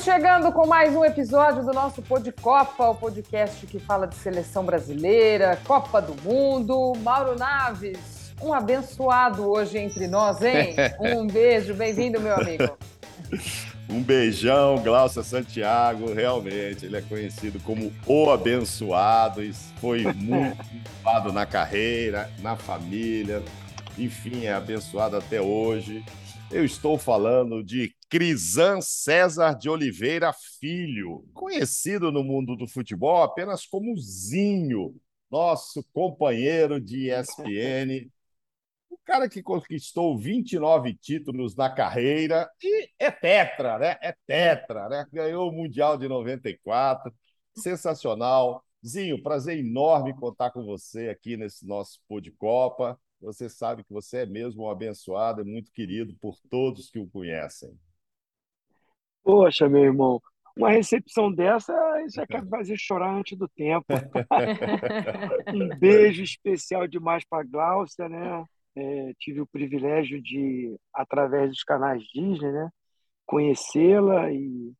Estamos chegando com mais um episódio do nosso Pod Copa, o podcast que fala de seleção brasileira, Copa do Mundo. Mauro Naves, um abençoado hoje entre nós, hein? Um beijo, bem-vindo, meu amigo. Um beijão, Glaucia Santiago. Realmente, ele é conhecido como o abençoado. Foi muito abençoado na carreira, na família. Enfim, é abençoado até hoje. Eu estou falando de Crisan César de Oliveira Filho, conhecido no mundo do futebol apenas como Zinho, nosso companheiro de ESPN, o cara que conquistou 29 títulos na carreira e é tetra, né? É tetra, né? Ganhou o Mundial de 94, sensacional. Zinho, prazer enorme contar com você aqui nesse nosso Pô de Copa. Você sabe que você é mesmo um abençoado e muito querido por todos que o conhecem. Poxa, meu irmão, uma recepção dessa já quer fazer chorar antes do tempo. um beijo especial demais para a Glaucia, né? É, tive o privilégio de, através dos canais Disney, né, conhecê-la e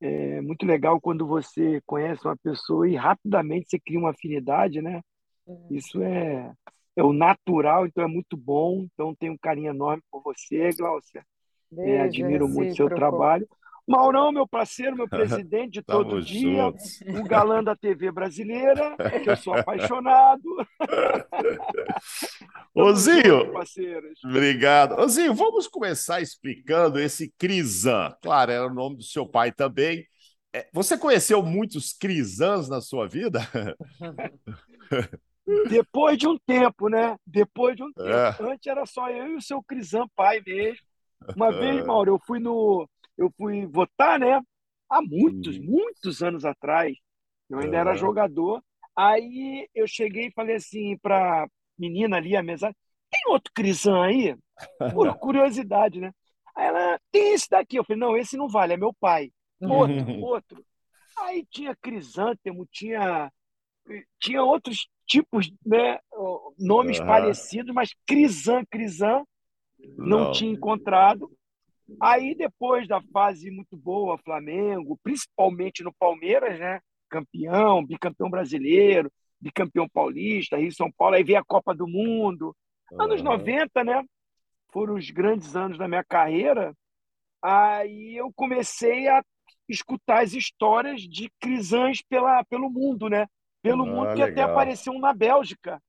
é muito legal quando você conhece uma pessoa e rapidamente você cria uma afinidade, né? Isso é, é o natural, então é muito bom. Então tenho um carinho enorme por você, Glaucia. É, admiro muito o seu trabalho. Maurão, meu parceiro, meu presidente de todo dia, juntos. o galã da TV brasileira, que eu sou apaixonado. Ozinho, obrigado. Ozinho, vamos começar explicando esse Crisan. Claro, era o nome do seu pai também. É, você conheceu muitos Crisans na sua vida? Depois de um tempo, né? Depois de um tempo. É. Antes era só eu e o seu Crisan pai mesmo. Uma vez, Mauro, eu fui no eu fui votar, né? Há muitos, uhum. muitos anos atrás. Eu ainda uhum. era jogador. Aí eu cheguei e falei assim para menina ali, a mesa, tem outro Crisan aí? Por curiosidade, né? Aí ela, tem esse daqui. Eu falei, não, esse não vale, é meu pai. Outro, outro. Aí tinha crisântemo, tinha, tinha outros tipos, né? Nomes uhum. parecidos, mas Crisan, Crisan, não, não tinha encontrado. Aí, depois da fase muito boa, Flamengo, principalmente no Palmeiras, né? Campeão, bicampeão brasileiro, bicampeão paulista, Rio São Paulo, aí veio a Copa do Mundo. Anos uhum. 90, né? Foram os grandes anos da minha carreira. Aí eu comecei a escutar as histórias de crisãs pela, pelo mundo, né? Pelo ah, mundo que legal. até apareceu um na Bélgica.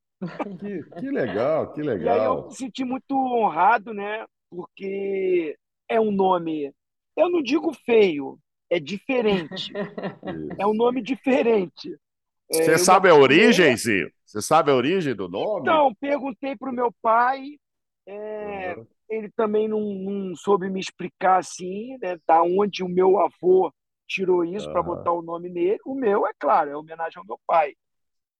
Que, que legal, que legal. E aí eu me senti muito honrado, né? Porque é um nome, eu não digo feio, é diferente. é um nome diferente. É, Você é, sabe a origem, Zi? Você sabe a origem do nome? Então, perguntei para o meu pai, é, uhum. ele também não, não, soube me explicar assim, né, da onde o meu avô tirou isso uhum. para botar o nome nele. O meu, é claro, é homenagem ao meu pai.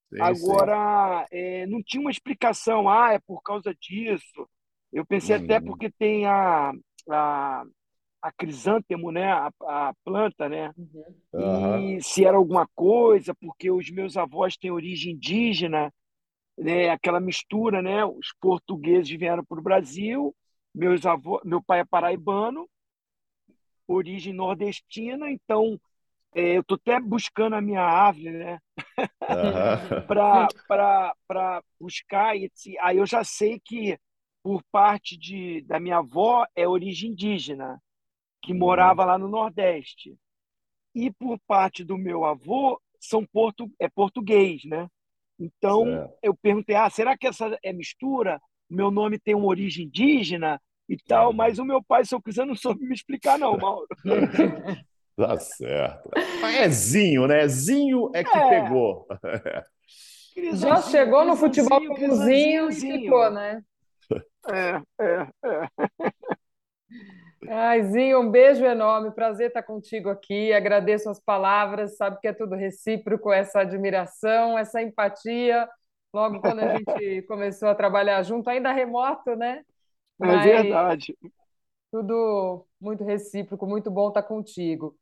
Sim, Agora, sim. É, não tinha uma explicação, ah, é por causa disso. Eu pensei uhum. até porque tem a, a, a crisântemo, né? A, a planta, né? Uhum. E se era alguma coisa, porque os meus avós têm origem indígena, né? Aquela mistura, né? Os portugueses vieram para o Brasil, meus avós, meu pai é paraibano, origem nordestina, então é, eu estou até buscando a minha árvore, né? Uhum. para buscar. E, aí eu já sei que por parte de, da minha avó, é origem indígena, que morava lá no Nordeste. E por parte do meu avô, são portu, é português, né? Então, certo. eu perguntei, ah, será que essa é mistura? Meu nome tem uma origem indígena e tal, mas o meu pai, se eu quiser, não soube me explicar não, Mauro. tá certo. Mas é Zinho, né? Zinho é que é. pegou. Já chegou no futebol com Zinho e ficou, né? É, é, é. Aizinho, um beijo enorme, prazer estar contigo aqui. Agradeço as palavras, sabe que é tudo recíproco, essa admiração, essa empatia. Logo quando a gente começou a trabalhar junto, ainda remoto, né? É Mas é verdade. Tudo muito recíproco, muito bom estar contigo.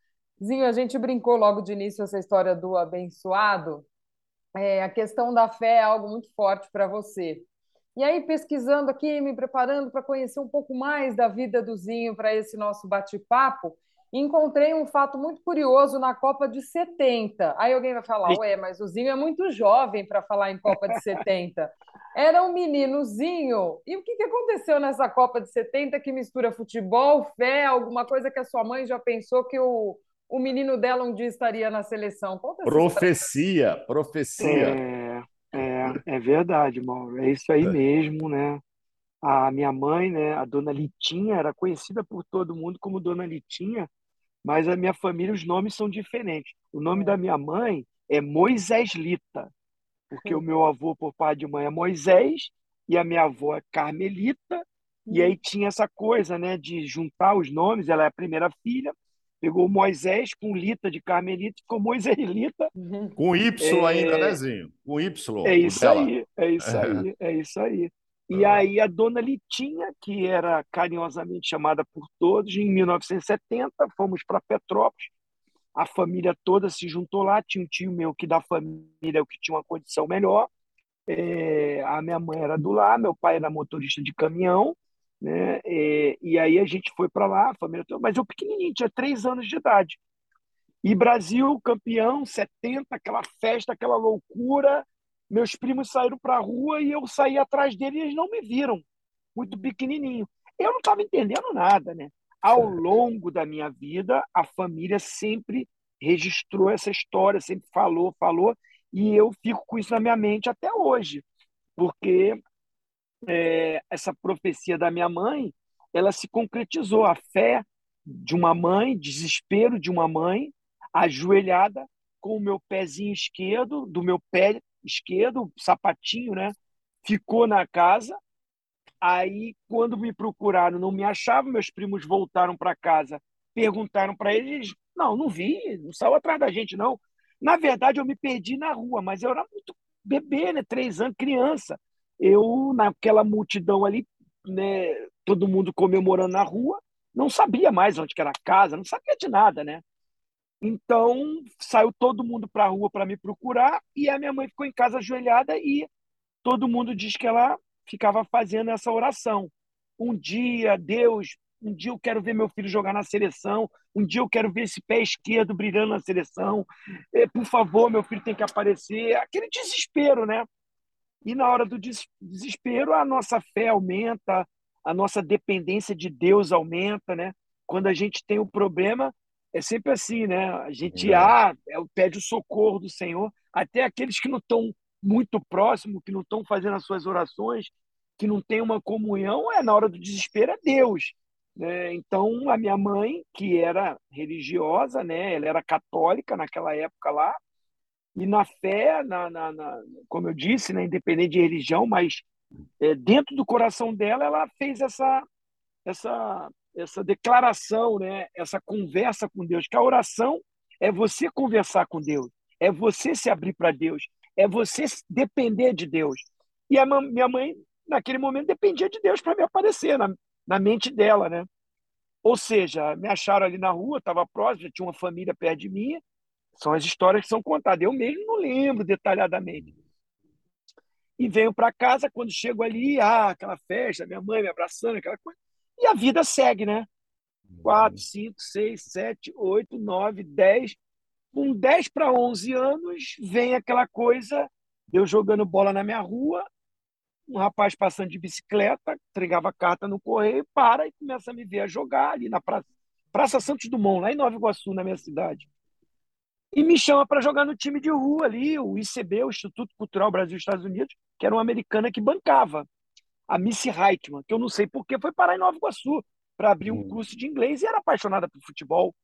Zinho, a gente brincou logo de início essa história do abençoado. É, a questão da fé é algo muito forte para você. E aí, pesquisando aqui, me preparando para conhecer um pouco mais da vida do Zinho para esse nosso bate-papo, encontrei um fato muito curioso na Copa de 70. Aí alguém vai falar, ué, mas o Zinho é muito jovem para falar em Copa de 70. Era um meninozinho. E o que, que aconteceu nessa Copa de 70 que mistura futebol, fé, alguma coisa que a sua mãe já pensou que o, o menino dela um dia estaria na seleção? Conta profecia, profecia. É, é, é verdade, Mauro. É isso aí é. mesmo, né? A minha mãe, né, a dona Litinha, era conhecida por todo mundo como dona Litinha, mas a minha família, os nomes são diferentes. O nome da minha mãe é Moisés Lita, porque o meu avô, por pai de mãe, é Moisés e a minha avó é Carmelita. E aí tinha essa coisa, né, de juntar os nomes. Ela é a primeira filha, pegou Moisés com Lita de Carmelita, ficou Moisés-Lita. Com Y ainda, é... né, Zinho? Com Y. É isso dela. aí, é isso aí, é isso aí. E ah. aí a dona Litinha, que era carinhosamente chamada por todos, em 1970 fomos para Petrópolis. A família toda se juntou lá. Tinha um tio meu que da família que tinha uma condição melhor. É, a minha mãe era do lá, meu pai era motorista de caminhão, né? É, e aí a gente foi para lá, família toda, mas eu pequenininho, tinha três anos de idade. E Brasil campeão, 70, aquela festa, aquela loucura, meus primos saíram para a rua e eu saí atrás deles e eles não me viram, muito pequenininho. Eu não estava entendendo nada, né? Ao longo da minha vida, a família sempre registrou essa história, sempre falou, falou, e eu fico com isso na minha mente até hoje, porque é, essa profecia da minha mãe, ela se concretizou. A fé de uma mãe, desespero de uma mãe, ajoelhada com o meu pezinho esquerdo, do meu pé esquerdo, sapatinho, né? Ficou na casa. Aí, quando me procuraram, não me achavam, meus primos voltaram para casa, perguntaram para eles, não, não vi, não saiu atrás da gente, não. Na verdade, eu me perdi na rua, mas eu era muito bebê, né? Três anos, criança. Eu, naquela multidão ali, né? Todo mundo comemorando na rua, não sabia mais onde era a casa, não sabia de nada, né? Então, saiu todo mundo para a rua para me procurar e a minha mãe ficou em casa ajoelhada e todo mundo diz que ela ficava fazendo essa oração. Um dia, Deus, um dia eu quero ver meu filho jogar na seleção, um dia eu quero ver esse pé esquerdo brilhando na seleção. Eh, por favor, meu filho tem que aparecer. Aquele desespero, né? E na hora do desespero, a nossa fé aumenta, a nossa dependência de Deus aumenta, né? Quando a gente tem o um problema, é sempre assim, né? A gente ah, é, pede o socorro do Senhor, até aqueles que não estão muito próximos, que não estão fazendo as suas orações, que não tem uma comunhão, é na hora do desespero é Deus. Né? Então, a minha mãe, que era religiosa, né? ela era católica naquela época lá, e na fé, na, na, na como eu disse, né? independente de religião, mas é, dentro do coração dela, ela fez essa, essa essa declaração, né? essa conversa com Deus, que a oração é você conversar com Deus, é você se abrir para Deus, é você depender de Deus. E a minha mãe, naquele momento, dependia de Deus para me aparecer na, na mente dela, né? Ou seja, me acharam ali na rua, estava próximo, tinha uma família perto de mim. São as histórias que são contadas. Eu mesmo não lembro detalhadamente. E venho para casa, quando chego ali, ah, aquela festa, minha mãe me abraçando, aquela coisa. E a vida segue, né? 4, 5, 6, 7, 8, 9, 10. Com 10 para 11 anos, vem aquela coisa, eu jogando bola na minha rua, um rapaz passando de bicicleta, entregava carta no correio, para e começa a me ver a jogar ali na Praça, Praça Santos Dumont, lá em Nova Iguaçu, na minha cidade. E me chama para jogar no time de rua ali, o ICB, o Instituto Cultural Brasil Estados Unidos, que era uma americana que bancava a Missy Reitman, que eu não sei por que foi parar em Nova Iguaçu para abrir um hum. curso de inglês e era apaixonada por futebol.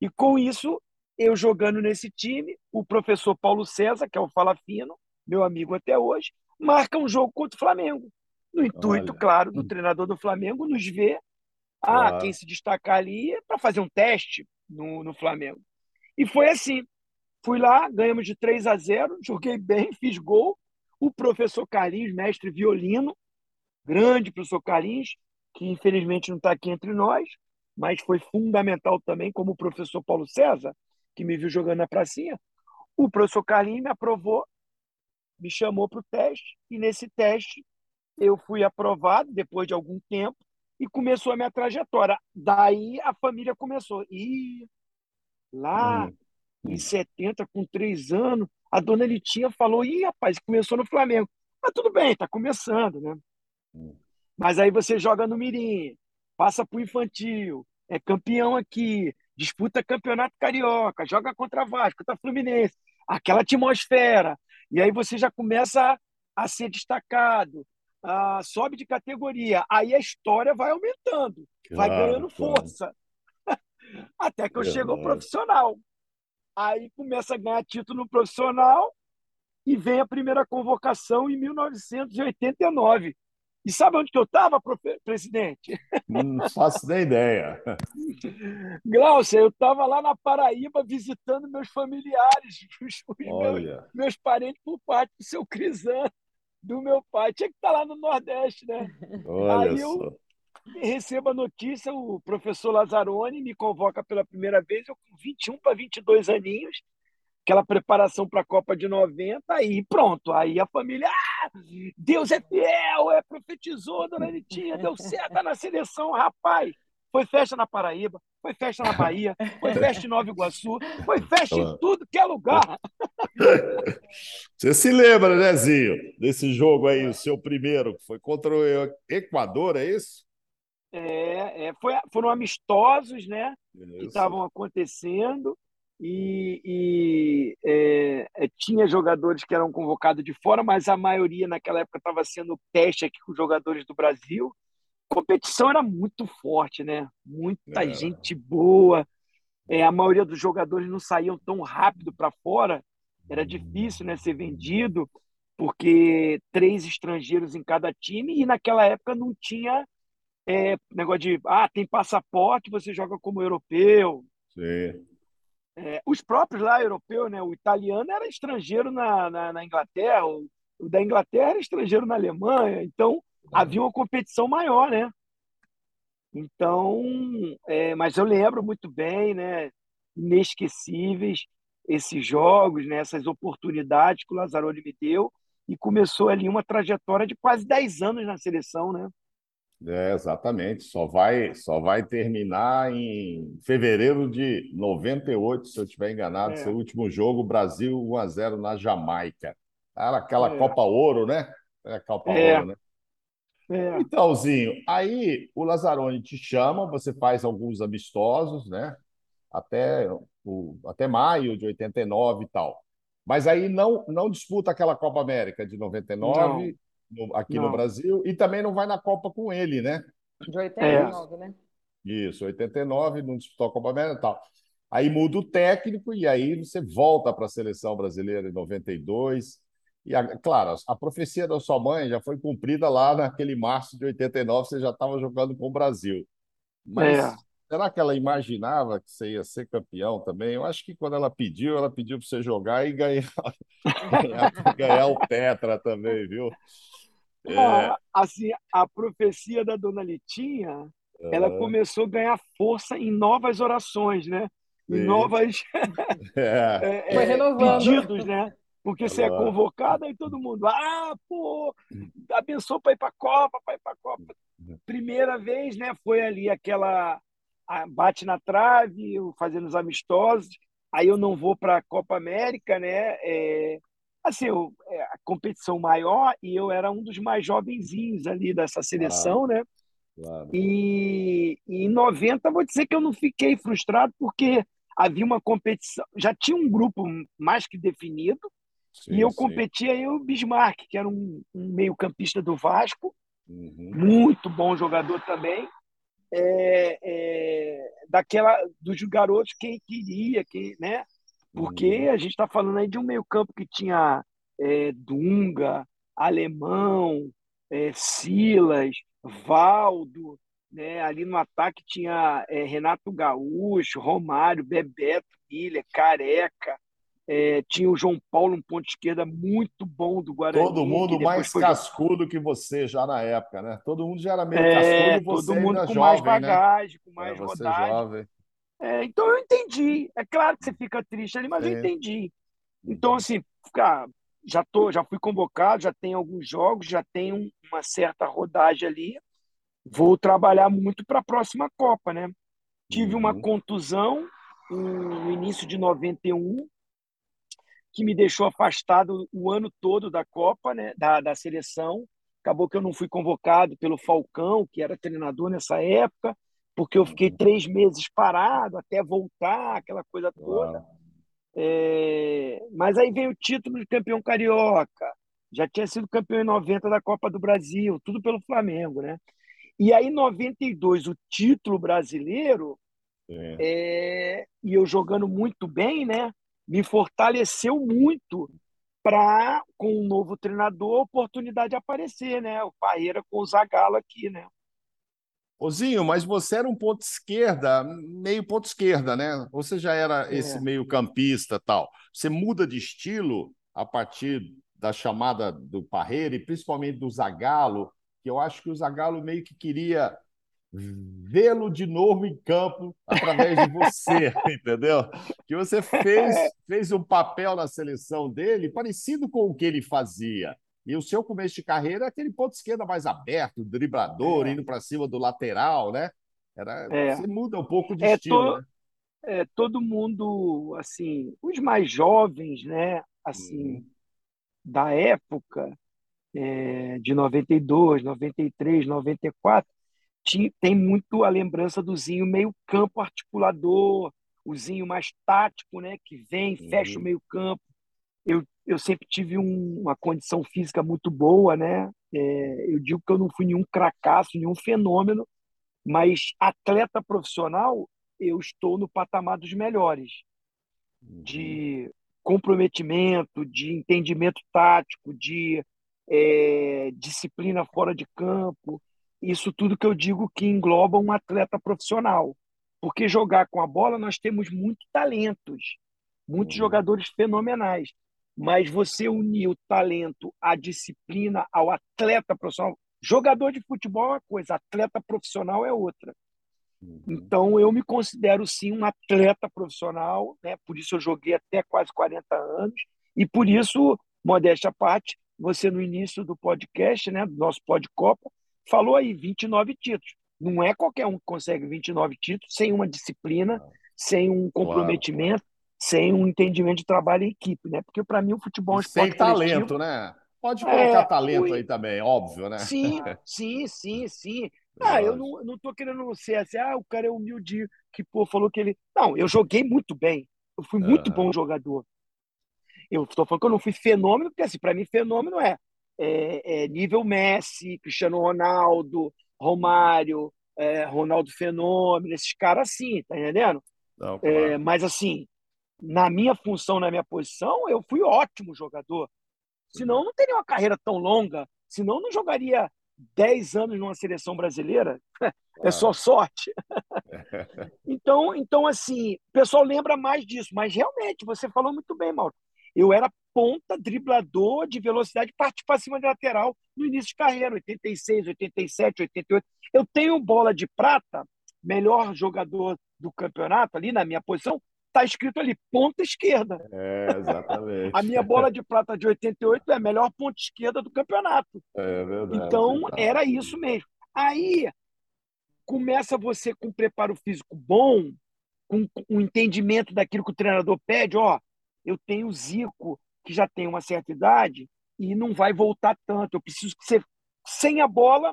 E com isso, eu jogando nesse time, o professor Paulo César, que é o Fala Fino, meu amigo até hoje, marca um jogo contra o Flamengo. No intuito, Olha. claro, do treinador do Flamengo nos ver. Ah, quem se destacar ali é para fazer um teste no, no Flamengo. E foi assim. Fui lá, ganhamos de 3 a 0, joguei bem, fiz gol. O professor Carlinhos, mestre violino, grande professor Carins, que infelizmente não está aqui entre nós, mas foi fundamental também, como o professor Paulo César, que me viu jogando na pracinha. O professor Carlinhos me aprovou, me chamou para o teste, e nesse teste eu fui aprovado depois de algum tempo. e começou a minha trajetória. Daí a família começou. E lá hum. em 70, com três anos, a dona Litinha falou: ih, rapaz, começou no Flamengo. Mas tudo bem, tá começando, né? Hum. Mas aí você joga no Mirim, passa pro infantil, é campeão aqui, disputa campeonato carioca, joga contra Vasco, contra Fluminense, aquela atmosfera. E aí você já começa a ser destacado, a, sobe de categoria. Aí a história vai aumentando, claro, vai ganhando claro. força. Até que eu chego ao profissional. Aí começa a ganhar título no profissional e vem a primeira convocação em 1989. E sabe onde que eu estava, presidente? Não faço nem ideia. Glaucia, eu estava lá na Paraíba visitando meus familiares, os, meus, meus, parentes por parte do seu Crisan, do meu pai. Tinha que estar tá lá no Nordeste, né? Olha Aí eu recebo a notícia, o professor Lazzaroni me convoca pela primeira vez, eu com 21 para 22 aninhos, aquela preparação para a Copa de 90, aí pronto, aí a família, ah, Deus é fiel, é profetizou, dona Anitinha, deu certo tá na seleção, rapaz. Foi festa na Paraíba, foi festa na Bahia, foi festa em Nova Iguaçu, foi festa em tudo que é lugar. Você se lembra, né, Zinho, desse jogo aí, o seu primeiro, que foi contra o Equador, é isso? É, é foi, foram amistosos, né, isso. que estavam acontecendo e, e é, é, tinha jogadores que eram convocados de fora, mas a maioria naquela época estava sendo teste aqui com os jogadores do Brasil. A competição era muito forte, né? Muita é. gente boa. É, a maioria dos jogadores não saíam tão rápido para fora. Era difícil, né, ser vendido, porque três estrangeiros em cada time e naquela época não tinha é, negócio de ah tem passaporte, você joga como europeu. É, os próprios lá europeus, né? O italiano era estrangeiro na, na, na Inglaterra, o, o, da Inglaterra era estrangeiro na Alemanha, então havia uma competição maior, né? Então, é, mas eu lembro muito bem, né? Inesquecíveis esses jogos, né? Essas oportunidades que o Lazzaroni me deu e começou ali uma trajetória de quase 10 anos na seleção, né? É, exatamente. Só vai, só vai terminar em fevereiro de 98, se eu estiver enganado. É. Seu último jogo, Brasil 1 a 0 na Jamaica. Era aquela é. Copa Ouro, né? É a Copa é. Ouro, né? É. Itãozinho, aí o Lazzaroni te chama, você faz alguns amistosos, né? Até, o, até maio de 89 e tal. Mas aí não, não disputa aquela Copa América de 99, não no, aqui não. no Brasil e também não vai na Copa com ele, né? De 89, é. né? Isso, 89, não disputou a Copa América e tal. Aí muda o técnico e aí você volta para a seleção brasileira em 92. E, a, claro, a profecia da sua mãe já foi cumprida lá naquele março de 89, você já estava jogando com o Brasil. Mas é. será que ela imaginava que você ia ser campeão também? Eu acho que quando ela pediu, ela pediu para você jogar e ganhar, ganhar, ganhar o Tetra também, viu? É... assim, a profecia da Dona Litinha, ela começou a ganhar força em novas orações, né? Em Sim. novas é. é, é pedidos, né? Porque você é convocado, aí todo mundo, ah, pô, abençoa para ir para a Copa, para ir para a Copa. Primeira vez, né? Foi ali aquela bate na trave, fazendo os amistosos. Aí eu não vou para a Copa América, né? É, assim, eu, é, a competição maior e eu era um dos mais jovenzinhos ali dessa seleção, claro. né? Claro. E, e em 90, vou dizer que eu não fiquei frustrado, porque havia uma competição, já tinha um grupo mais que definido, sim, e eu sim. competia aí o Bismarck, que era um, um meio-campista do Vasco, uhum. muito bom jogador também. É, é, daquela dos garotos quem queria, quem, né? Porque a gente está falando aí de um meio-campo que tinha é, Dunga, Alemão, é, Silas, Valdo, né? ali no ataque tinha é, Renato Gaúcho, Romário, Bebeto, Milha, Careca, é, tinha o João Paulo, um ponto esquerda muito bom do Guarani. Todo mundo mais foi... cascudo que você já na época, né? Todo mundo já era meio é, cascudo, você todo mundo com jovem, mais né? bagagem, né? com mais é, rodagem. Jovem. É, então eu entendi. É claro que você fica triste ali, mas eu entendi. Então, assim, cara, já, tô, já fui convocado, já tem alguns jogos, já tem uma certa rodagem ali. vou trabalhar muito para a próxima Copa, né? Tive uhum. uma contusão no início de 91 que me deixou afastado o ano todo da Copa, né? Da, da seleção. Acabou que eu não fui convocado pelo Falcão, que era treinador nessa época, porque eu fiquei uhum. três meses parado até voltar, aquela coisa toda. É... Mas aí veio o título de campeão carioca, já tinha sido campeão em 90 da Copa do Brasil, tudo pelo Flamengo, né? E aí, em 92, o título brasileiro, é. É, e eu jogando muito bem, né? Me fortaleceu muito para, com um novo treinador, a oportunidade aparecer, né? O Parreira com o Zagallo aqui, né? Ozinho, mas você era um ponto esquerda, meio ponto esquerda, né? Você já era é. esse meio campista tal. Você muda de estilo a partir da chamada do Parreira e principalmente do Zagallo, que eu acho que o Zagallo meio que queria vê-lo de novo em campo através de você, entendeu? Que você fez, fez um papel na seleção dele parecido com o que ele fazia. E o seu começo de carreira é aquele ponto esquerda mais aberto, driblador, é. indo para cima do lateral, né? Era, é. Você muda um pouco de é, estilo, to... né? É, todo mundo, assim, os mais jovens, né? Assim, uhum da época, é, de 92, 93, 94, tinha, tem muito a lembrança do Zinho meio campo articulador, o Zinho mais tático, né, que vem, uhum. fecha o meio campo. Eu, eu sempre tive um, uma condição física muito boa, né? É, eu digo que eu não fui nenhum cracaço, nenhum fenômeno, mas atleta profissional, eu estou no patamar dos melhores. Uhum. De comprometimento, de entendimento tático, de é, disciplina fora de campo. Isso tudo que eu digo que engloba um atleta profissional. Porque jogar com a bola nós temos muitos talentos, muitos uhum. jogadores fenomenais. Mas você unir o talento à disciplina, ao atleta profissional. Jogador de futebol é uma coisa, atleta profissional é outra. Uhum. Então, eu me considero sim um atleta profissional, né? por isso eu joguei até quase 40 anos, e por isso, modéstia à parte, você no início do podcast, né, do nosso Podcopa, falou aí 29 títulos. Não é qualquer um que consegue 29 títulos sem uma disciplina, sem um comprometimento, claro. Sem um entendimento de trabalho em equipe, né? Porque para mim o futebol é um esporte Sem talento, né? Pode colocar é, talento aí também, óbvio, né? Sim, sim, sim, sim. Ah, eu não, não tô querendo ser assim, ah, o cara é humilde, que pô, falou que ele. Não, eu joguei muito bem. Eu fui muito uhum. bom jogador. Eu estou falando que eu não fui fenômeno, porque assim, para mim, fenômeno é, é, é, nível Messi, Cristiano Ronaldo, Romário, é, Ronaldo Fenômeno, esses caras assim, tá entendendo? Não, é, claro. mas assim, na minha função, na minha posição, eu fui ótimo jogador. Senão não teria uma carreira tão longa, senão não jogaria 10 anos numa seleção brasileira, é só sorte. então, então, assim, o pessoal lembra mais disso, mas realmente, você falou muito bem, Mauro. Eu era ponta, driblador de velocidade, partir para cima de lateral no início de carreira, 86, 87, 88. Eu tenho bola de prata, melhor jogador do campeonato ali na minha posição, está escrito ali, ponta esquerda. É, exatamente. a minha bola de prata de 88 é a melhor ponta esquerda do campeonato. É verdade. Então, era isso mesmo. Aí, começa você com um preparo físico bom, com um entendimento daquilo que o treinador pede, ó, eu tenho Zico, que já tem uma certa idade, e não vai voltar tanto. Eu preciso que você, sem a bola,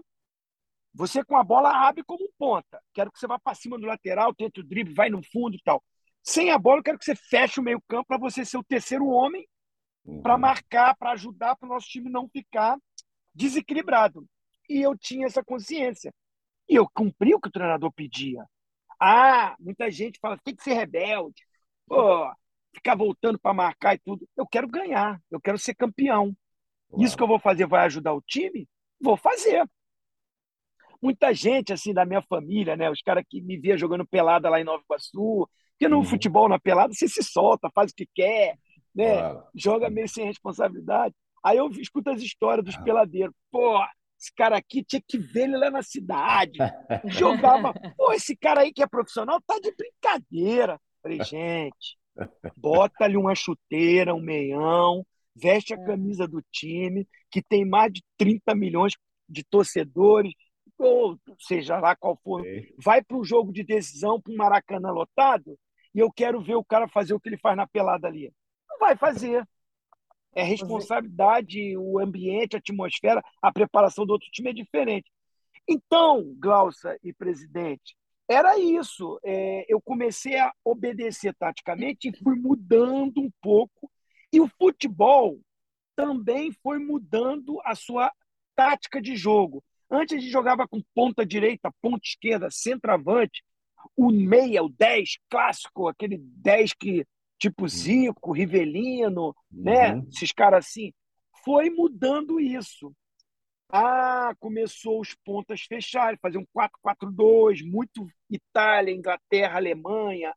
você com a bola abre como um ponta. Quero que você vá para cima do lateral, tente o drible, vai no fundo e tal. Sem a bola, eu quero que você feche o meio-campo para você ser o terceiro homem uhum. para marcar, para ajudar para o nosso time não ficar desequilibrado. E eu tinha essa consciência. E eu cumpri o que o treinador pedia. Ah, muita gente fala, tem que ser rebelde. Pô, ficar voltando para marcar e tudo. Eu quero ganhar, eu quero ser campeão. Uau. Isso que eu vou fazer vai ajudar o time? Vou fazer. Muita gente, assim, da minha família, né? Os caras que me via jogando pelada lá em Nova Iguaçu, porque no uhum. futebol, na pelada, você se solta, faz o que quer, né? Claro. Joga meio sem responsabilidade. Aí eu escuto as histórias dos ah. peladeiros. Pô, esse cara aqui tinha que ver ele lá na cidade. Jogava. Pô, esse cara aí que é profissional tá de brincadeira. Falei, gente, bota-lhe uma chuteira, um meião, veste a é. camisa do time, que tem mais de 30 milhões de torcedores. ou seja lá qual for, vai para um jogo de decisão, para um Maracanã lotado, e eu quero ver o cara fazer o que ele faz na pelada ali. Não vai fazer. É responsabilidade, o ambiente, a atmosfera, a preparação do outro time é diferente. Então, Glaucia e presidente, era isso. É, eu comecei a obedecer taticamente e fui mudando um pouco. E o futebol também foi mudando a sua tática de jogo. Antes a gente jogava com ponta direita, ponta esquerda, centroavante, o meia, o 10 clássico, aquele 10 que tipo Zico, Rivelino, né? uhum. né? Esses caras assim. Foi mudando isso. Ah, começou os pontas fecharem, fazer um 4-4-2, muito Itália, Inglaterra, Alemanha,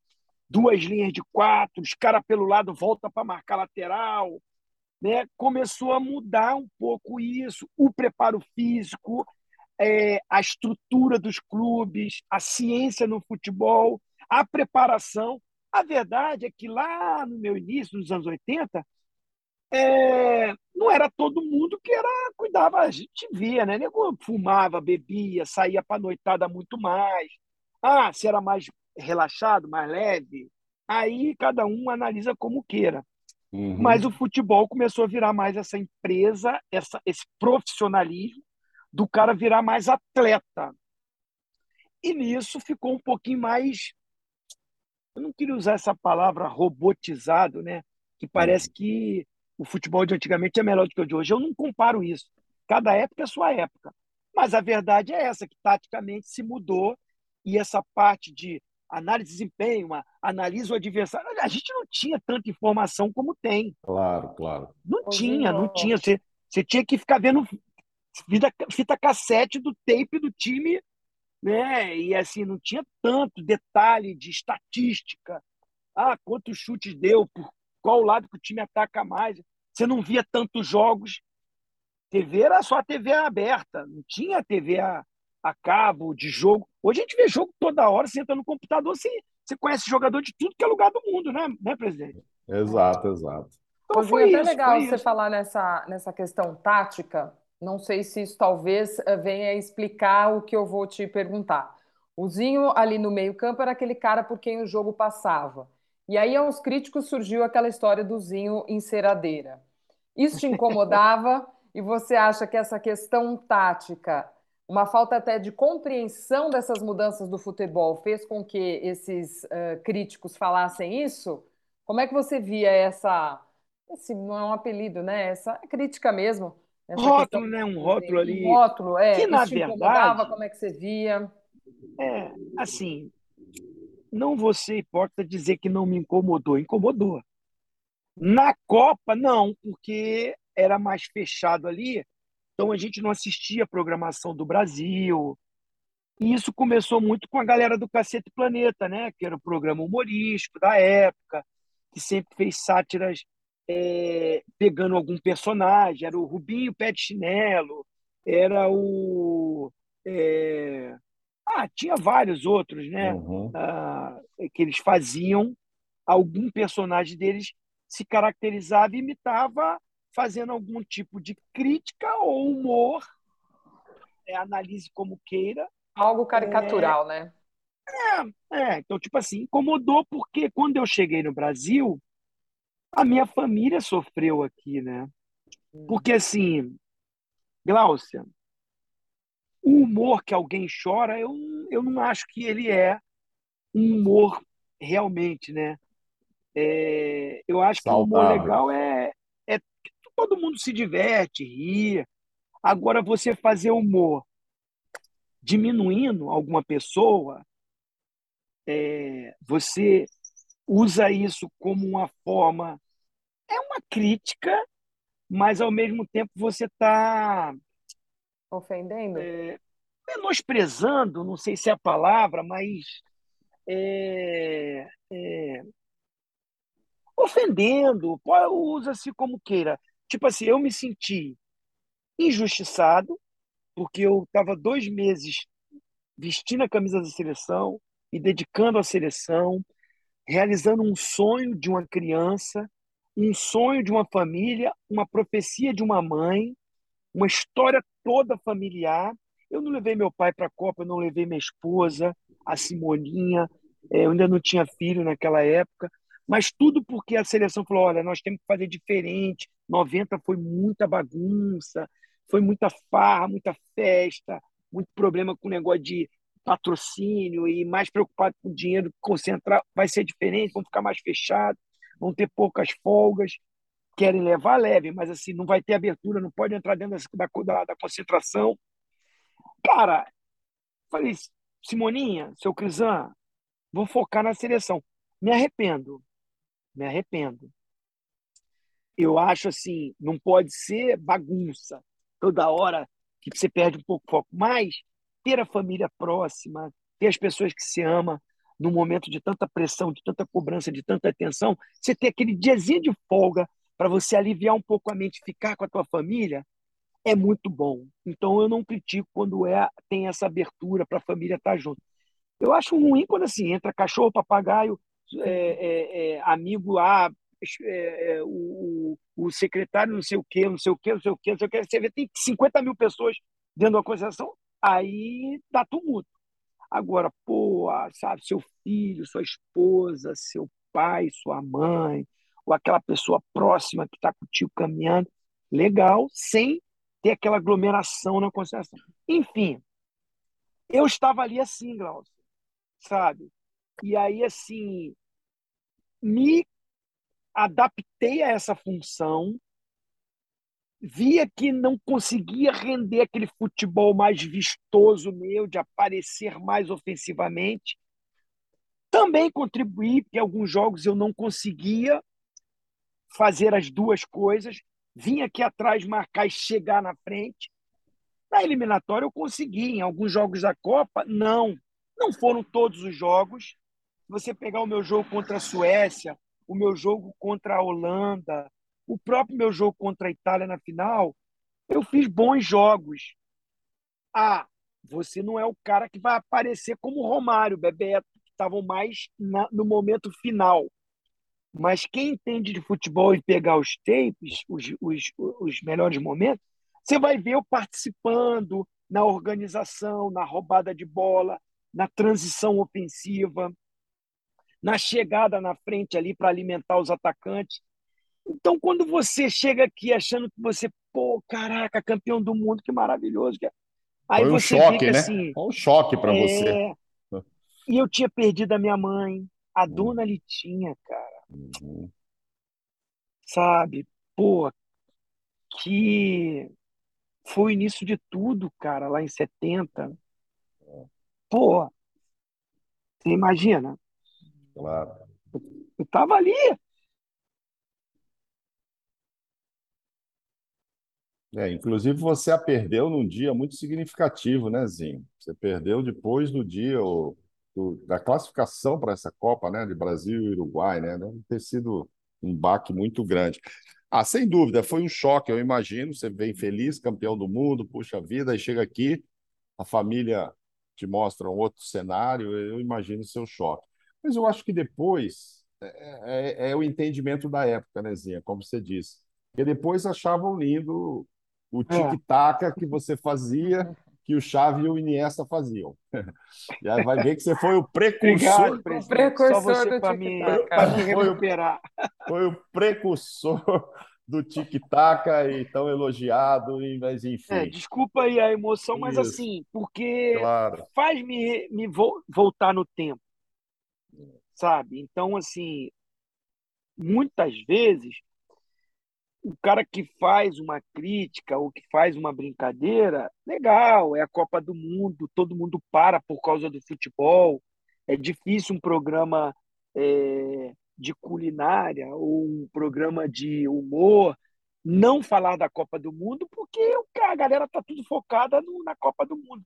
duas linhas de quatro, os caras pelo lado volta para marcar lateral. Né? Começou a mudar um pouco isso, o preparo físico, é, a estrutura dos clubes, a ciência no futebol, a preparação. A verdade é que lá no meu início, nos anos 80, é, não era todo mundo que era cuidava, a gente via, né? Nego fumava, bebia, saía para noitada muito mais. Ah, se era mais relaxado, mais leve, aí cada um analisa como queira. Uhum. Mas o futebol começou a virar mais essa empresa, essa, esse profissionalismo do cara virar mais atleta. E nisso ficou um pouquinho mais. Eu não queria usar essa palavra robotizado, né? Que parece que o futebol de antigamente é melhor do que o de hoje. Eu não comparo isso. Cada época é sua época. Mas a verdade é essa, que taticamente se mudou e essa parte de análise de desempenho, uma, analisa o adversário. A gente não tinha tanta informação como tem. Claro, claro. Não tinha, não tinha. Você, você tinha que ficar vendo fita, fita cassete do tape do time, né? E assim, não tinha tanto detalhe de estatística. Ah, quantos chutes deu, por qual lado que o time ataca mais. Você não via tantos jogos. TV era só a TV aberta, não tinha TV a, a cabo de jogo. Hoje a gente vê jogo toda hora, você entra no computador, você, você conhece jogador de tudo que é lugar do mundo, né, né presidente? Exato, exato. Então, foi é até isso, legal você isso. falar nessa, nessa questão tática. Não sei se isso talvez eh, venha explicar o que eu vou te perguntar. O Zinho ali no meio-campo era aquele cara por quem o jogo passava. E aí, aos críticos, surgiu aquela história do Zinho enceradeira. Isso te incomodava e você acha que essa questão tática, uma falta até de compreensão dessas mudanças do futebol, fez com que esses uh, críticos falassem isso? Como é que você via essa. Esse não é um apelido, né? Essa crítica mesmo. Rótulo, né? Um rótulo ali. Um rótulo, é. Que, na verdade. Como é que você via? É, assim, não vou ser hipócrita dizer que não me incomodou. Incomodou. Na Copa, não, porque era mais fechado ali, então a gente não assistia a programação do Brasil. E isso começou muito com a galera do Cacete Planeta, né? que era o programa humorístico da época, que sempre fez sátiras é, pegando algum personagem. Era o Rubinho Pé de Chinelo, era o. É, ah, tinha vários outros, né? Uhum. Ah, que eles faziam, algum personagem deles se caracterizava e imitava fazendo algum tipo de crítica ou humor, é, analise como queira. Algo caricatural, é, né? É, é, então, tipo assim, incomodou porque quando eu cheguei no Brasil, a minha família sofreu aqui, né? Hum. Porque, assim, Gláucia, o humor que alguém chora, eu, eu não acho que ele é um humor realmente, né? É, eu acho Saudável. que o humor legal é, é que todo mundo se diverte, ri. Agora, você fazer humor diminuindo alguma pessoa, é, você usa isso como uma forma. É uma crítica, mas ao mesmo tempo você está Ofendendo? É, menosprezando, não sei se é a palavra, mas é, é, ofendendo, usa-se como queira. Tipo assim, eu me senti injustiçado, porque eu estava dois meses vestindo a camisa da seleção, me dedicando à seleção, realizando um sonho de uma criança, um sonho de uma família, uma profecia de uma mãe, uma história toda familiar. Eu não levei meu pai para a Copa, eu não levei minha esposa, a Simoninha, é, eu ainda não tinha filho naquela época, mas tudo porque a seleção falou: olha, nós temos que fazer diferente. 90 foi muita bagunça, foi muita farra, muita festa, muito problema com o negócio de patrocínio e mais preocupado com o dinheiro, concentrar, vai ser diferente, vão ficar mais fechados, vão ter poucas folgas, querem levar, leve, mas assim, não vai ter abertura, não pode entrar dentro da, da, da concentração. Cara, falei, Simoninha, seu Crisan, vou focar na seleção. Me arrependo, me arrependo. Eu acho assim, não pode ser bagunça toda hora que você perde um pouco o foco, mas ter a família próxima, ter as pessoas que se ama num momento de tanta pressão, de tanta cobrança, de tanta atenção, você ter aquele diazinho de folga para você aliviar um pouco a mente, ficar com a tua família, é muito bom. Então eu não critico quando é tem essa abertura para a família estar tá junto. Eu acho ruim quando assim entra cachorro, papagaio, é, é, é, amigo lá, é, é, o, o, secretário não sei o quê, não sei o quê, não sei o quê, não sei o quê. Você vê, tem 50 mil pessoas dentro da concentração, aí dá tumulto. Agora, pô, sabe, seu filho, sua esposa, seu pai, sua mãe, ou aquela pessoa próxima que está contigo caminhando, legal, sem ter aquela aglomeração na concentração. Enfim, eu estava ali assim, Glaucio, sabe? E aí, assim, me adaptei a essa função, via que não conseguia render aquele futebol mais vistoso meu, de aparecer mais ofensivamente. Também contribuí, porque alguns jogos eu não conseguia fazer as duas coisas, vinha aqui atrás marcar e chegar na frente. Na eliminatória eu consegui, em alguns jogos da Copa, não. Não foram todos os jogos. Se você pegar o meu jogo contra a Suécia, o meu jogo contra a Holanda, o próprio meu jogo contra a Itália na final, eu fiz bons jogos. Ah, você não é o cara que vai aparecer como Romário, Bebeto, que estavam mais na, no momento final. Mas quem entende de futebol e pegar os tapes, os, os, os melhores momentos, você vai ver eu participando na organização, na roubada de bola, na transição ofensiva, na chegada na frente ali para alimentar os atacantes. Então, quando você chega aqui achando que você, pô, caraca, campeão do mundo, que maravilhoso. Que... É. Aí Foi um você choque, fica né? assim. Foi um choque para é... você. E eu tinha perdido a minha mãe, a hum. dona Litinha, cara. Uhum. Sabe? Pô, que foi o início de tudo, cara, lá em 70. É. Pô, você imagina? Claro. Eu tava ali. É, inclusive você a perdeu num dia muito significativo, né, Zinho? Você perdeu depois do dia o, do, da classificação para essa Copa, né, de Brasil e Uruguai, né? Deve ter sido um baque muito grande. Ah, sem dúvida, foi um choque, eu imagino. Você vem feliz, campeão do mundo, puxa vida, e chega aqui, a família te mostra um outro cenário, eu imagino o seu choque. Mas eu acho que depois é, é, é o entendimento da época, né, Zinha? Como você disse. Porque depois achavam lindo o é. tic-tac que você fazia, que o Xavi e o Iniesta faziam. E aí vai ver que você foi o precursor. Obrigado, o precursor do tic-tac. me recuperar. Foi o precursor do tic-tac e tão elogiado, mas enfim. É, desculpa aí a emoção, mas Isso. assim, porque claro. faz me, me voltar no tempo sabe? Então, assim, muitas vezes o cara que faz uma crítica ou que faz uma brincadeira, legal, é a Copa do Mundo, todo mundo para por causa do futebol. É difícil um programa é, de culinária ou um programa de humor não falar da Copa do Mundo, porque a galera tá tudo focada no, na Copa do Mundo.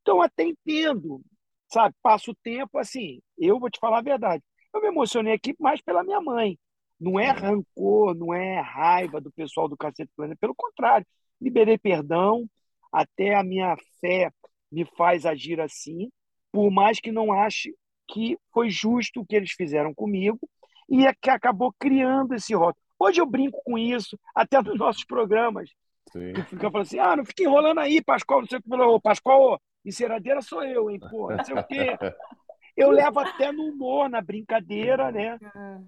Então, até entendo, sabe? Passa o tempo, assim, eu vou te falar a verdade. Eu me emocionei aqui mais pela minha mãe. Não é rancor, não é raiva do pessoal do Cacete Planeta. Pelo contrário, liberei perdão, até a minha fé me faz agir assim, por mais que não ache que foi justo o que eles fizeram comigo e é que acabou criando esse rótulo. Hoje eu brinco com isso, até nos nossos programas. Sim. Tu fica falando assim, ah, não fica enrolando aí, Pascoal, não sei o que. Falou, Pascoal, enceradeira sou eu, hein, pô, não sei o quê. Eu levo até no humor, na brincadeira, né?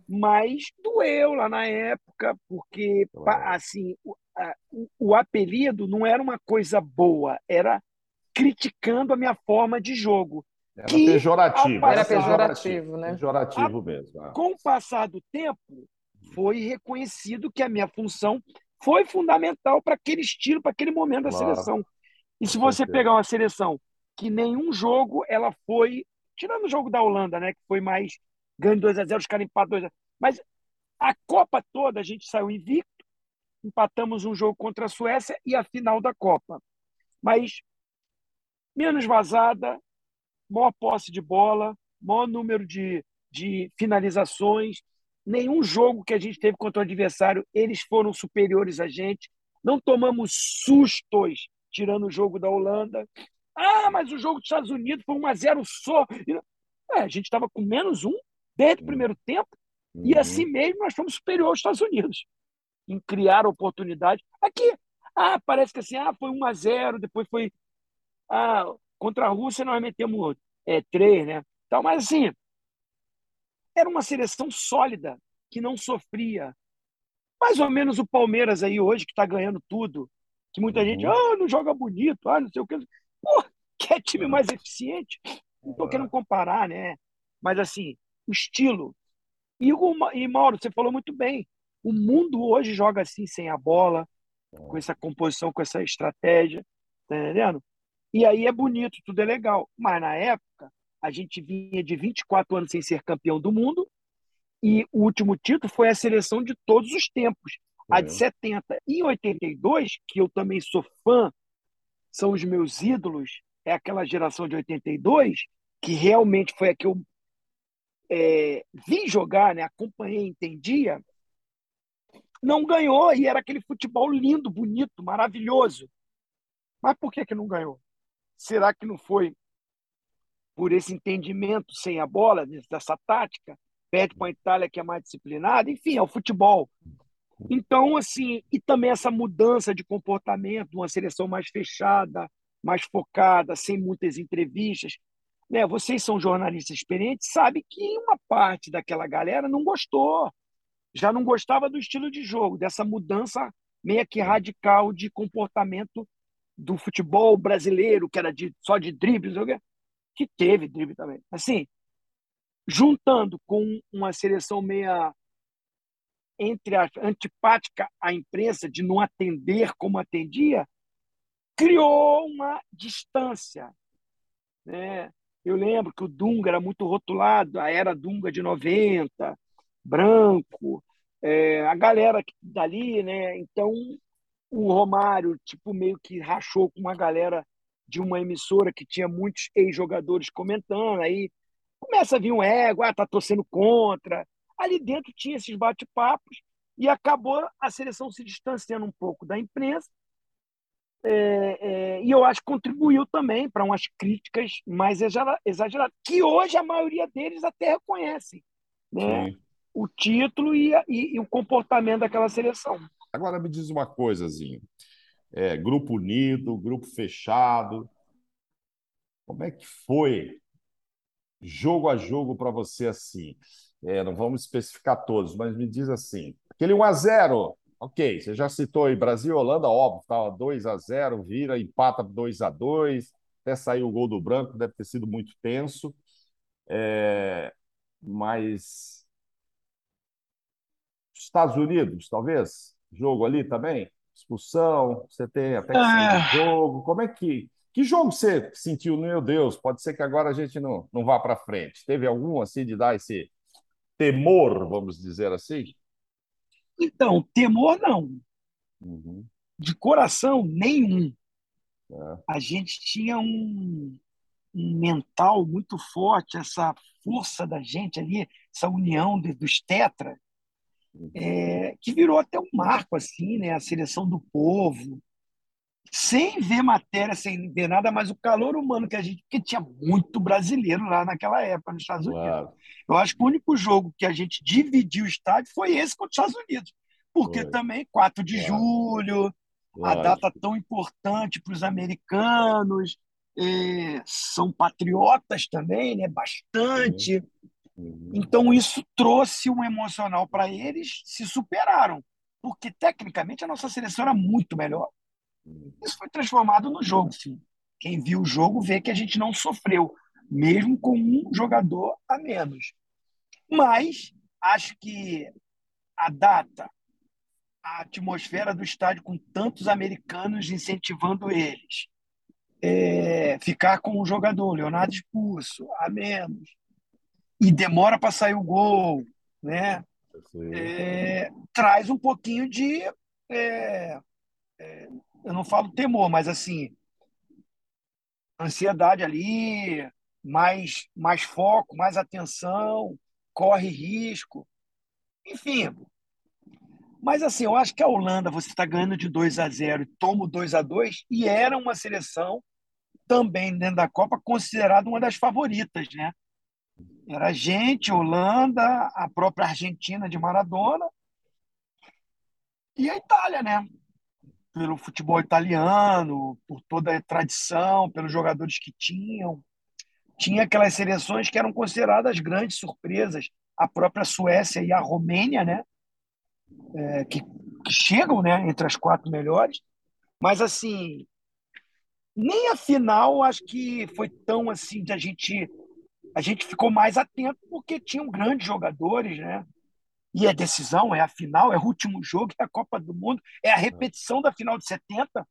Mas doeu lá na época, porque, assim, o, a, o apelido não era uma coisa boa, era criticando a minha forma de jogo. Era que, pejorativo. Era pejorativo, né? Pejorativo mesmo. Ah. Com o passar do tempo, foi reconhecido que a minha função foi fundamental para aquele estilo, para aquele momento claro. da seleção. E se você pegar uma seleção que nenhum jogo ela foi, tirando o jogo da Holanda, né, que foi mais ganho 2 a 0, os caras empatam 2 a 0, mas a Copa toda a gente saiu invicto, empatamos um jogo contra a Suécia e a final da Copa. Mas menos vazada, maior posse de bola, maior número de, de finalizações. Nenhum jogo que a gente teve contra o adversário, eles foram superiores a gente. Não tomamos sustos tirando o jogo da Holanda. Ah, mas o jogo dos Estados Unidos foi 1 a 0 só. É, a gente estava com menos um desde o primeiro tempo uhum. e assim mesmo nós fomos superiores aos Estados Unidos em criar oportunidade. Aqui, ah, parece que assim, ah, foi 1 a 0 depois foi ah, contra a Rússia nós metemos é, três, né? Então, mas assim, era uma seleção sólida, que não sofria. Mais ou menos o Palmeiras aí hoje, que está ganhando tudo, que muita uhum. gente, ah, não joga bonito, ah, não sei o que. Pô, quer time mais eficiente? Não estou querendo comparar, né? Mas assim, o estilo. E, o, e Mauro, você falou muito bem. O mundo hoje joga assim, sem a bola, com essa composição, com essa estratégia. Tá entendendo? E aí é bonito, tudo é legal. Mas na época, a gente vinha de 24 anos sem ser campeão do mundo, e o último título foi a seleção de todos os tempos. É. A de 70 e 82, que eu também sou fã, são os meus ídolos, é aquela geração de 82, que realmente foi a que eu é, vi jogar, né, acompanhei, entendia, não ganhou e era aquele futebol lindo, bonito, maravilhoso. Mas por que, que não ganhou? Será que não foi por esse entendimento sem a bola, dessa tática? Pede para a Itália, que é mais disciplinada. Enfim, é o futebol. Então, assim, e também essa mudança de comportamento, uma seleção mais fechada, mais focada, sem muitas entrevistas. Né? Vocês são jornalistas experientes, sabem que uma parte daquela galera não gostou, já não gostava do estilo de jogo, dessa mudança meio que radical de comportamento do futebol brasileiro, que era de, só de dribles, que teve drible também. Assim, juntando com uma seleção meia entre a, antipática à imprensa, de não atender como atendia, criou uma distância. Né? Eu lembro que o Dunga era muito rotulado, a era Dunga de 90, branco, é, a galera dali, né? Então o Romário, tipo, meio que rachou com uma galera de uma emissora que tinha muitos ex-jogadores comentando, aí começa a vir um ego, ah, tá torcendo contra. Ali dentro tinha esses bate-papos e acabou a seleção se distanciando um pouco da imprensa. É, é, e eu acho que contribuiu também para umas críticas mais exageradas, que hoje a maioria deles até reconhecem né? o título e, e, e o comportamento daquela seleção. Agora me diz uma coisa, Zinho. É, grupo unido, grupo fechado. Como é que foi jogo a jogo para você assim? É, não vamos especificar todos, mas me diz assim: aquele 1 a 0 ok, você já citou aí Brasil e Holanda, óbvio, estava 2 a 0 vira, empata 2 a 2 até saiu o gol do branco, deve ter sido muito tenso. É, mas Estados Unidos, talvez? jogo ali também? Expulsão, você tem até que sair do é. jogo. Como é que. Que jogo você sentiu? Meu Deus, pode ser que agora a gente não, não vá para frente. Teve algum assim de dar esse temor, vamos dizer assim? Então, temor não. Uhum. De coração, nenhum. É. A gente tinha um, um mental muito forte, essa força da gente ali, essa união de, dos tetra, é, que virou até um marco, assim, né? A seleção do povo, sem ver matéria, sem ver nada, mas o calor humano que a gente. Porque tinha muito brasileiro lá naquela época, nos Estados Unidos. Eu acho que o único jogo que a gente dividiu o estádio foi esse contra os Estados Unidos. Porque foi. também, 4 de julho, a data tão importante para os americanos, é, são patriotas também, né? Bastante. Uhum. Então isso trouxe um emocional para eles, se superaram, porque tecnicamente a nossa seleção era muito melhor. Isso foi transformado no jogo, sim. Quem viu o jogo vê que a gente não sofreu, mesmo com um jogador a menos. Mas acho que a data, a atmosfera do estádio com tantos americanos incentivando eles, é, ficar com o jogador, Leonardo expulso, a menos, e demora para sair o gol, né? É, traz um pouquinho de. É, é, eu não falo temor, mas assim, ansiedade ali, mais, mais foco, mais atenção, corre risco. Enfim. Mas assim, eu acho que a Holanda, você está ganhando de 2 a 0 e toma o 2 a 2 e era uma seleção também dentro da Copa considerada uma das favoritas, né? Era a gente, Holanda, a própria Argentina de Maradona e a Itália, né? Pelo futebol italiano, por toda a tradição, pelos jogadores que tinham. Tinha aquelas seleções que eram consideradas grandes surpresas, a própria Suécia e a Romênia, né? É, que, que chegam né, entre as quatro melhores. Mas, assim, nem a final acho que foi tão assim de a gente a gente ficou mais atento porque tinham grandes jogadores, né? E é decisão, é a final, é o último jogo, é a Copa do Mundo, é a repetição da final de 70. A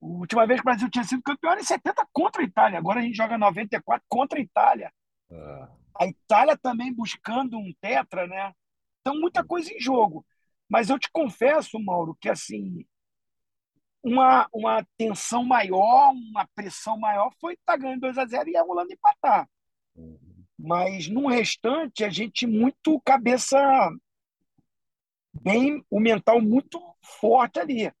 última vez que o Brasil tinha sido campeão era em 70 contra a Itália. Agora a gente joga 94 contra a Itália. É. A Itália também buscando um tetra, né? Então, muita coisa em jogo. Mas eu te confesso, Mauro, que assim, uma, uma tensão maior, uma pressão maior foi estar tá ganhando 2 a 0 e a Holanda empatar. Uhum. Mas no restante, a gente muito cabeça bem, o mental muito forte ali.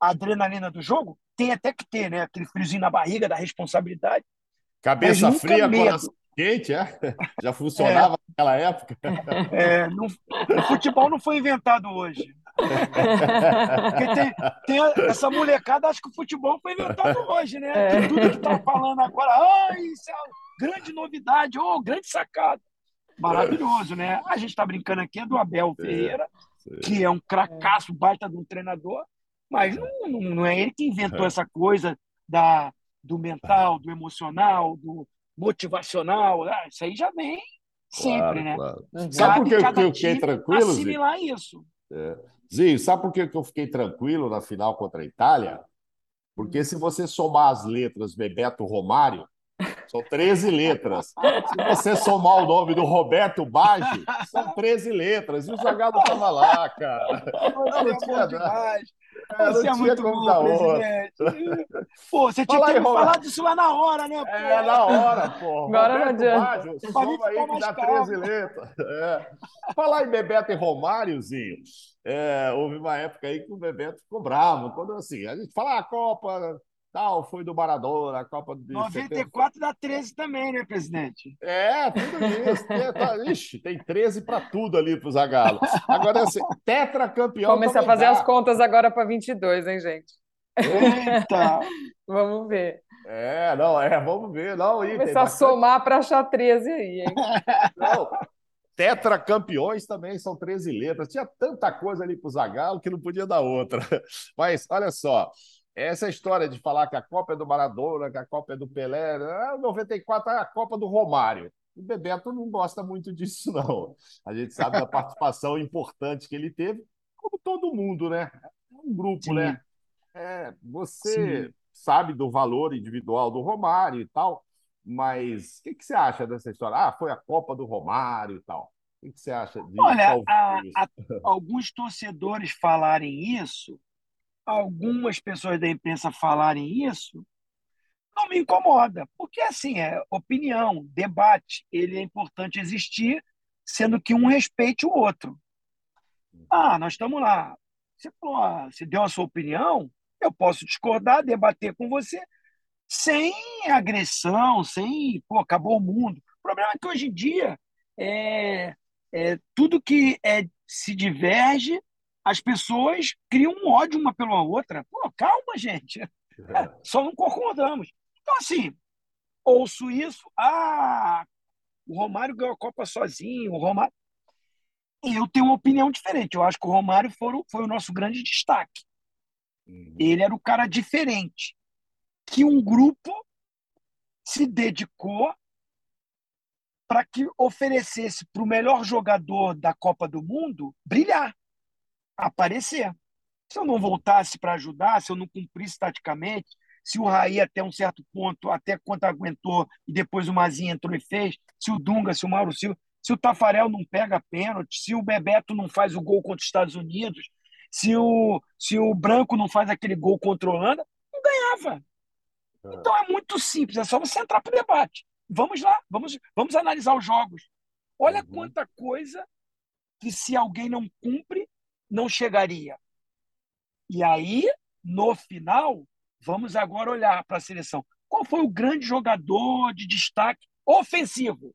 A adrenalina do jogo tem até que ter, né? Aquele friozinho na barriga da responsabilidade. Cabeça fria, medo. coração quente, é? Já funcionava é. naquela época. É, não, o futebol não foi inventado hoje. Porque tem, tem essa molecada, acho que o futebol foi inventado hoje, né? É. Tudo que tá falando agora, isso é grande novidade, oh, grande sacada. Maravilhoso, né? A gente está brincando aqui é do Abel Ferreira, que é um cracaço, baita de um treinador, mas não, não, não é ele que inventou é. essa coisa da, do mental, do emocional, do motivacional. Ah, isso aí já vem sempre, claro, né? Claro. Sabe por que eu fiquei tranquilo? Assimilar Zinho? isso. É. Zinho, sabe por que eu fiquei tranquilo na final contra a Itália? Porque se você somar as letras Bebeto Romário, são 13 letras. Se você somar o nome do Roberto Baggio, são 13 letras. E o Zagallo estava lá, cara. Não, não tinha demais. É, você é muito bom, presidente. Pô, você tinha Fala que aí, falar disso lá na hora, né? Pô? É, na hora, pô. Agora não adianta. Soma aí que dá 13 letras. É. Falar em Bebeto e Romáriozinho, é, houve uma época aí que o Bebeto ficou bravo. Quando assim, a gente fala a ah, Copa, tal, foi do Maradona, a Copa de 94 70. dá 13 também, né, presidente? É, tudo isso. Tem, tá, ixi, tem 13 para tudo ali pro Zagallo. Agora, assim, tetracampeão. Comecei a fazer dá. as contas agora para 22, hein, gente? Eita! vamos ver. É, não, é, vamos ver. Não, aí, Começar a somar para achar 13 aí, hein? Não, tetracampeões também são 13 letras. Tinha tanta coisa ali pro Zagallo que não podia dar outra. Mas, olha só, essa história de falar que a Copa é do Maradona, que a Copa é do Pelé, ah, 94 é a Copa do Romário. O Bebeto não gosta muito disso, não. A gente sabe da participação importante que ele teve, como todo mundo, né? É um grupo, Sim. né? É, você Sim. sabe do valor individual do Romário e tal, mas o que, que, você acha dessa história? Ah, foi a Copa do Romário e tal. O que, que você acha de Olha, a, a, alguns torcedores falarem isso algumas pessoas da imprensa falarem isso, não me incomoda, porque assim é opinião, debate, ele é importante existir, sendo que um respeite o outro. Ah, nós estamos lá. Você, falou, você deu a sua opinião, eu posso discordar, debater com você, sem agressão, sem, pô, acabou o mundo. O problema é que hoje em dia é, é tudo que é, se diverge as pessoas criam um ódio uma pela outra. Pô, calma, gente. É, só não concordamos. Então, assim, ouço isso. Ah, o Romário ganhou a Copa sozinho. O Romário. Eu tenho uma opinião diferente. Eu acho que o Romário foi, foi o nosso grande destaque. Uhum. Ele era o cara diferente. Que um grupo se dedicou para que oferecesse para o melhor jogador da Copa do Mundo brilhar, aparecer. Se eu não voltasse para ajudar, se eu não cumprisse taticamente, se o Raí até um certo ponto, até quanto aguentou, e depois o Mazinho entrou e fez, se o Dunga, se o Mauro Silva, se o Tafarel não pega pênalti, se o Bebeto não faz o gol contra os Estados Unidos, se o, se o Branco não faz aquele gol contra a Holanda, não ganhava. É. Então é muito simples, é só você entrar para o debate. Vamos lá, vamos, vamos analisar os jogos. Olha uhum. quanta coisa que se alguém não cumpre, não chegaria. E aí, no final, vamos agora olhar para a seleção. Qual foi o grande jogador de destaque ofensivo?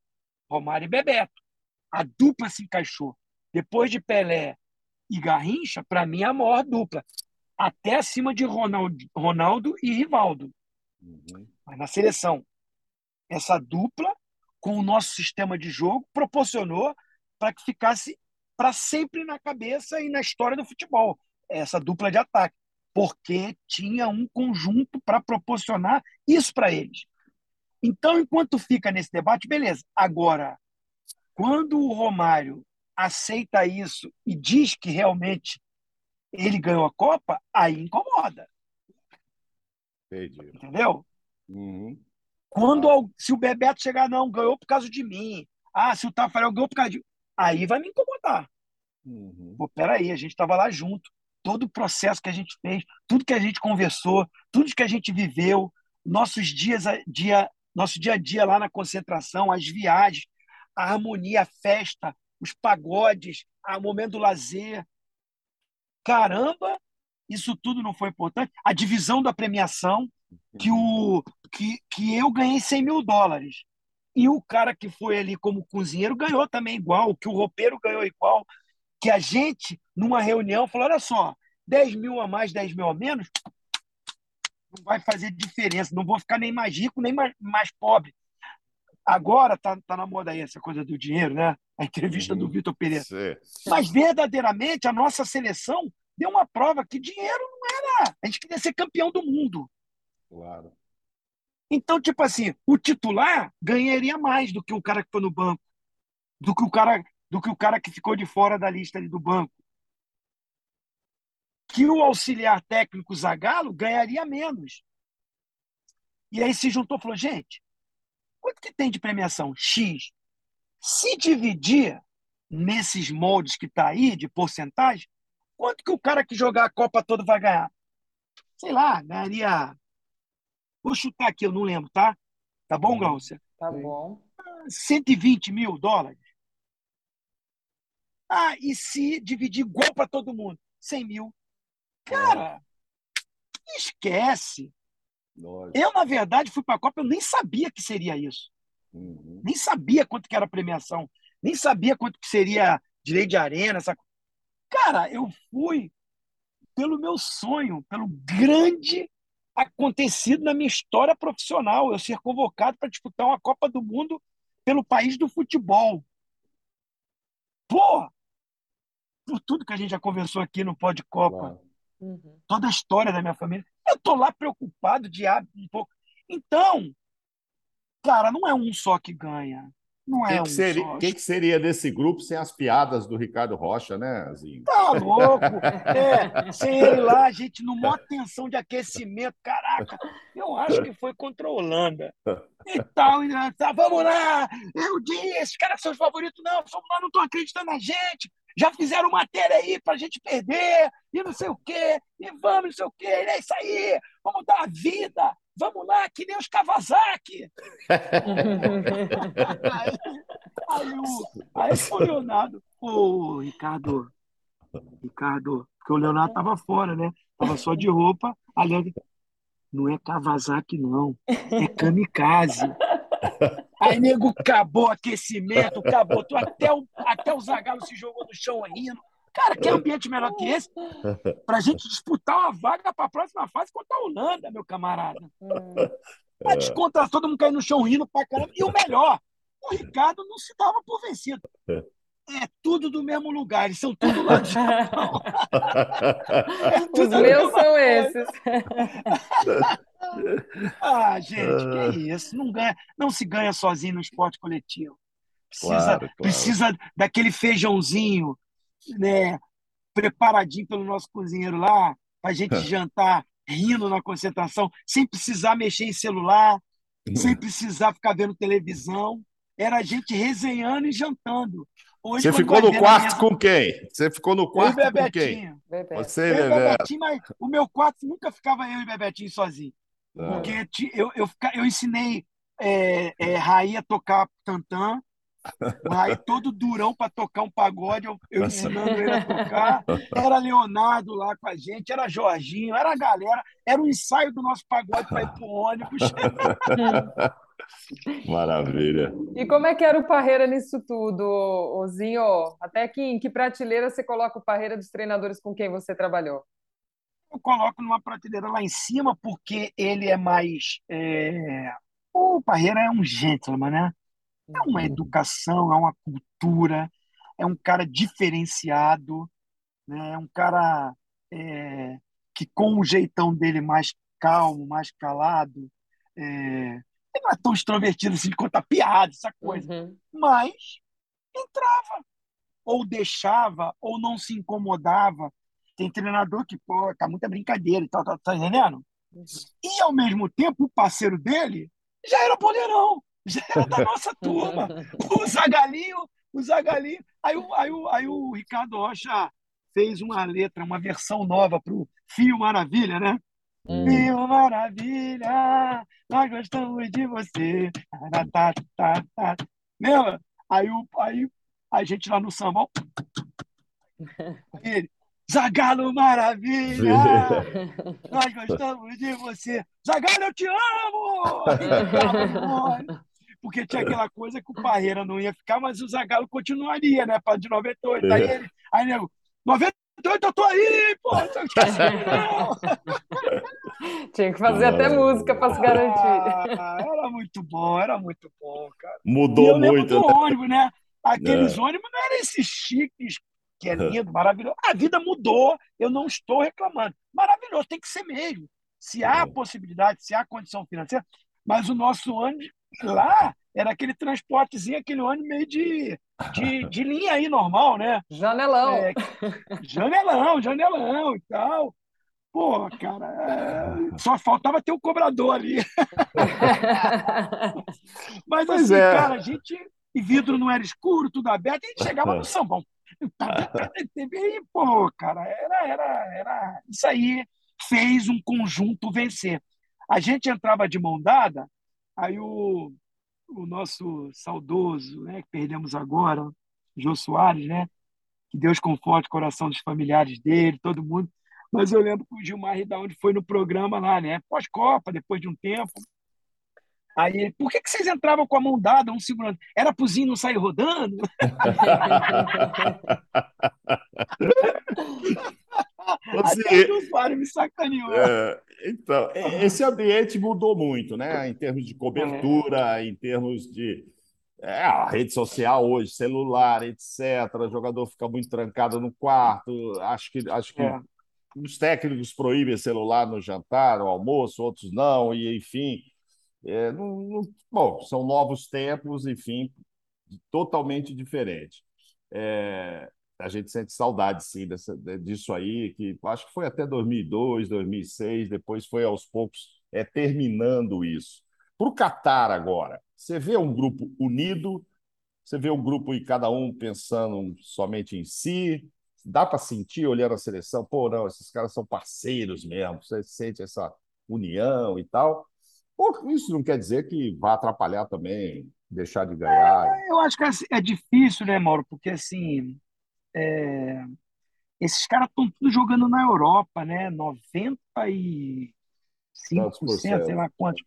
Romário e Bebeto. A dupla se encaixou. Depois de Pelé e Garrincha, para mim, é a maior dupla. Até acima de Ronaldo, Ronaldo e Rivaldo. Uhum. Mas na seleção, essa dupla, com o nosso sistema de jogo, proporcionou para que ficasse para sempre na cabeça e na história do futebol, essa dupla de ataque, porque tinha um conjunto para proporcionar isso para eles. Então, enquanto fica nesse debate, beleza. Agora, quando o Romário aceita isso e diz que realmente ele ganhou a Copa, aí incomoda. Entendi. Entendeu? Uhum. Quando se o Bebeto chegar, não, ganhou por causa de mim. Ah, se o Tafarel ganhou por causa de. Aí vai me incomodar. Uhum. Pô, peraí, a gente estava lá junto. Todo o processo que a gente fez, tudo que a gente conversou, tudo que a gente viveu, nossos dias a dia, nosso dia a dia lá na concentração, as viagens, a harmonia, a festa, os pagodes, o momento do lazer. Caramba, isso tudo não foi importante. A divisão da premiação, que, o, que, que eu ganhei 100 mil dólares. E o cara que foi ali como cozinheiro ganhou também igual, que o roupeiro ganhou igual, que a gente, numa reunião, falou: olha só, 10 mil a mais, 10 mil a menos, não vai fazer diferença, não vou ficar nem mais rico, nem mais, mais pobre. Agora tá, tá na moda aí essa coisa do dinheiro, né? A entrevista uhum. do Vitor Pereira. Sim. Mas verdadeiramente a nossa seleção deu uma prova que dinheiro não era. A gente queria ser campeão do mundo. Claro. Então, tipo assim, o titular ganharia mais do que o cara que foi no banco, do que o cara, do que o cara que ficou de fora da lista ali do banco. Que o auxiliar técnico Zagallo ganharia menos. E aí se juntou falou: gente, quanto que tem de premiação? X. Se dividir nesses moldes que está aí, de porcentagem, quanto que o cara que jogar a Copa toda vai ganhar? Sei lá, ganharia Vou chutar aqui, eu não lembro, tá? Tá bom. Glaucia? Tá bom. 120 mil dólares. Ah, e se dividir igual para todo mundo? 100 mil. Cara, esquece. Nossa. Eu, na verdade, fui para a Copa, eu nem sabia que seria isso. Uhum. Nem sabia quanto que era a premiação. Nem sabia quanto que seria direito de arena. Essa... Cara, eu fui pelo meu sonho, pelo grande acontecido na minha história profissional, eu ser convocado para disputar uma Copa do Mundo pelo país do futebol. Pô! Por tudo que a gente já conversou aqui no Pode Copa, uhum. toda a história da minha família, eu tô lá preocupado de um pouco. Então, cara, não é um só que ganha. Não é que um seria, só. que seria desse grupo sem as piadas do Ricardo Rocha, né, Zinho? Tá louco? É, sem ele lá, a gente numa tensão de aquecimento, caraca, eu acho que foi contra a Holanda. E tal, e tá, vamos lá, eu disse, caras são os favoritos, não, lá, não estão acreditando na gente, já fizeram matéria aí para a gente perder, e não sei o quê, e vamos, não sei o quê, é isso aí, vamos dar a vida, vamos lá, que nem os Kawasaki. aí, aí, o, aí o Leonardo, ô Ricardo, Ricardo, porque o Leonardo estava fora, né? Tava só de roupa, ali, não é Kawasaki, não, é kamikaze. Aí, nego, acabou o aquecimento, acabou tudo, até o, até o Zagallo se jogou no chão rindo. Cara, que ambiente melhor que esse para a gente disputar uma vaga para a próxima fase contra a Holanda, meu camarada. A descontar todo mundo cair no chão rindo pra caramba. E o melhor, o Ricardo não se dava por vencido. É tudo do mesmo lugar, eles são tudo lá do Japão. É Os meus são esses. ah, gente, que isso? Não, ganha, não se ganha sozinho no esporte coletivo. Precisa, claro, claro. precisa daquele feijãozinho, né, preparadinho pelo nosso cozinheiro lá, para a gente jantar rindo na concentração, sem precisar mexer em celular, sem precisar ficar vendo televisão. Era a gente resenhando e jantando. Hoje, Você ficou no quarto com quem? Você ficou no quarto eu com quem? Você e Bebetinho, mas o meu quarto nunca ficava eu e Bebetinho sozinho. Ah. Porque eu, eu, eu ensinei é, é, Raí a tocar tantã, o Raí todo durão para tocar um pagode, eu, eu ensinando ele a tocar. Era Leonardo lá com a gente, era Jorginho, era a galera, era o um ensaio do nosso pagode para ir para o ônibus. Maravilha. E como é que era o Parreira nisso tudo, Ozinho? Até que em que prateleira você coloca o Parreira dos treinadores com quem você trabalhou? Eu coloco numa prateleira lá em cima porque ele é mais. É... O Parreira é um gentleman, né? É uma educação, é uma cultura, é um cara diferenciado, né? é um cara é... que, com o jeitão dele mais calmo, mais calado, é ele não é tão extrovertido assim de contar piada, essa coisa. Uhum. Mas entrava. Ou deixava, ou não se incomodava. Tem treinador que, pô, tá muita brincadeira e tal, tá, tá entendendo? Uhum. E, ao mesmo tempo, o parceiro dele já era poderão, já era da nossa turma. o Zagalinho, o Zagalinho. Aí, o, aí, o, aí o Ricardo Rocha fez uma letra, uma versão nova para o Fio Maravilha, né? Hum. Mil maravilha, nós gostamos de você. Tá, tá, tá. Lembra? Aí, o, aí a gente lá no samba, ele, Zagalo Maravilha, nós gostamos de você. Zagalo, eu te amo! Porque tinha aquela coisa que o Parreira não ia ficar, mas o Zagalo continuaria, né? Para de 98. Aí ele, aí nego, 98 doido, eu tô aí, pô! Tinha que fazer até música para se garantir. Ah, era muito bom, era muito bom, cara. Mudou muito. Do né? ônibus, né? Aqueles é. ônibus não eram esses chiques, que é lindo, maravilhoso. A vida mudou, eu não estou reclamando. Maravilhoso, tem que ser mesmo. Se há possibilidade, se há condição financeira, mas o nosso ônibus lá era aquele transportezinho, aquele ônibus meio de, de, de linha aí, normal, né? Janelão. É, janelão, janelão e tal. Pô, cara, é... só faltava ter o um cobrador ali. Mas pois assim, é. cara, a gente. E vidro não era escuro, tudo aberto, a gente chegava no sambão. E, pô, cara, era, era, era. Isso aí fez um conjunto vencer. A gente entrava de mão dada, aí o, o nosso saudoso, né, que perdemos agora, Jô Soares, né? Que Deus conforte o coração dos familiares dele, todo mundo. Mas eu lembro que o Gilmar Ridaldi foi no programa lá, né? Pós-Copa, depois de um tempo. Aí, por que, que vocês entravam com a mão dada, um segurando? Era Zinho não sair rodando? Você, Até o usuário me sacaneou. É, então, esse ambiente mudou muito, né? Em termos de cobertura, é. em termos de é, a rede social hoje, celular, etc. O jogador fica muito trancado no quarto. Acho que, acho que é. os técnicos proíbem celular no jantar, no almoço, outros não, e enfim. É, não, não, bom, são novos tempos, enfim, totalmente diferente. É, a gente sente saudade, sim, dessa, disso aí, que acho que foi até 2002, 2006, depois foi aos poucos é, terminando isso. Para o Catar agora, você vê um grupo unido, você vê um grupo e cada um pensando somente em si, dá para sentir olhando a seleção, pô, não, esses caras são parceiros mesmo, você sente essa união e tal. Isso não quer dizer que vai atrapalhar também, deixar de ganhar? É, eu acho que é difícil, né, Mauro? Porque assim, é, esses caras estão tudo jogando na Europa, né? 95%, sei lá quantos.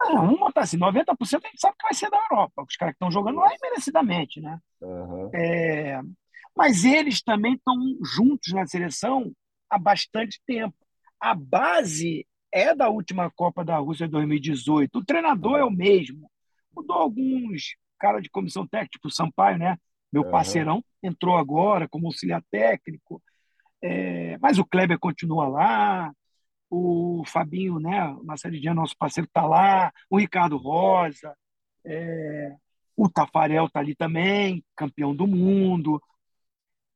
Ah, vamos botar assim, 90% a gente sabe que vai ser da Europa. Os caras que estão jogando lá merecidamente, né? Uhum. É, Mas eles também estão juntos na seleção há bastante tempo. A base é da última Copa da Rússia 2018. O treinador é o mesmo. Mudou alguns cara de comissão técnica, tipo o Sampaio, né? Meu uhum. parceirão entrou agora como auxiliar técnico. É, mas o Kleber continua lá, o Fabinho, né? Marcelo Dias, nosso parceiro, está lá, o Ricardo Rosa, é, o Tafarel está ali também, campeão do mundo.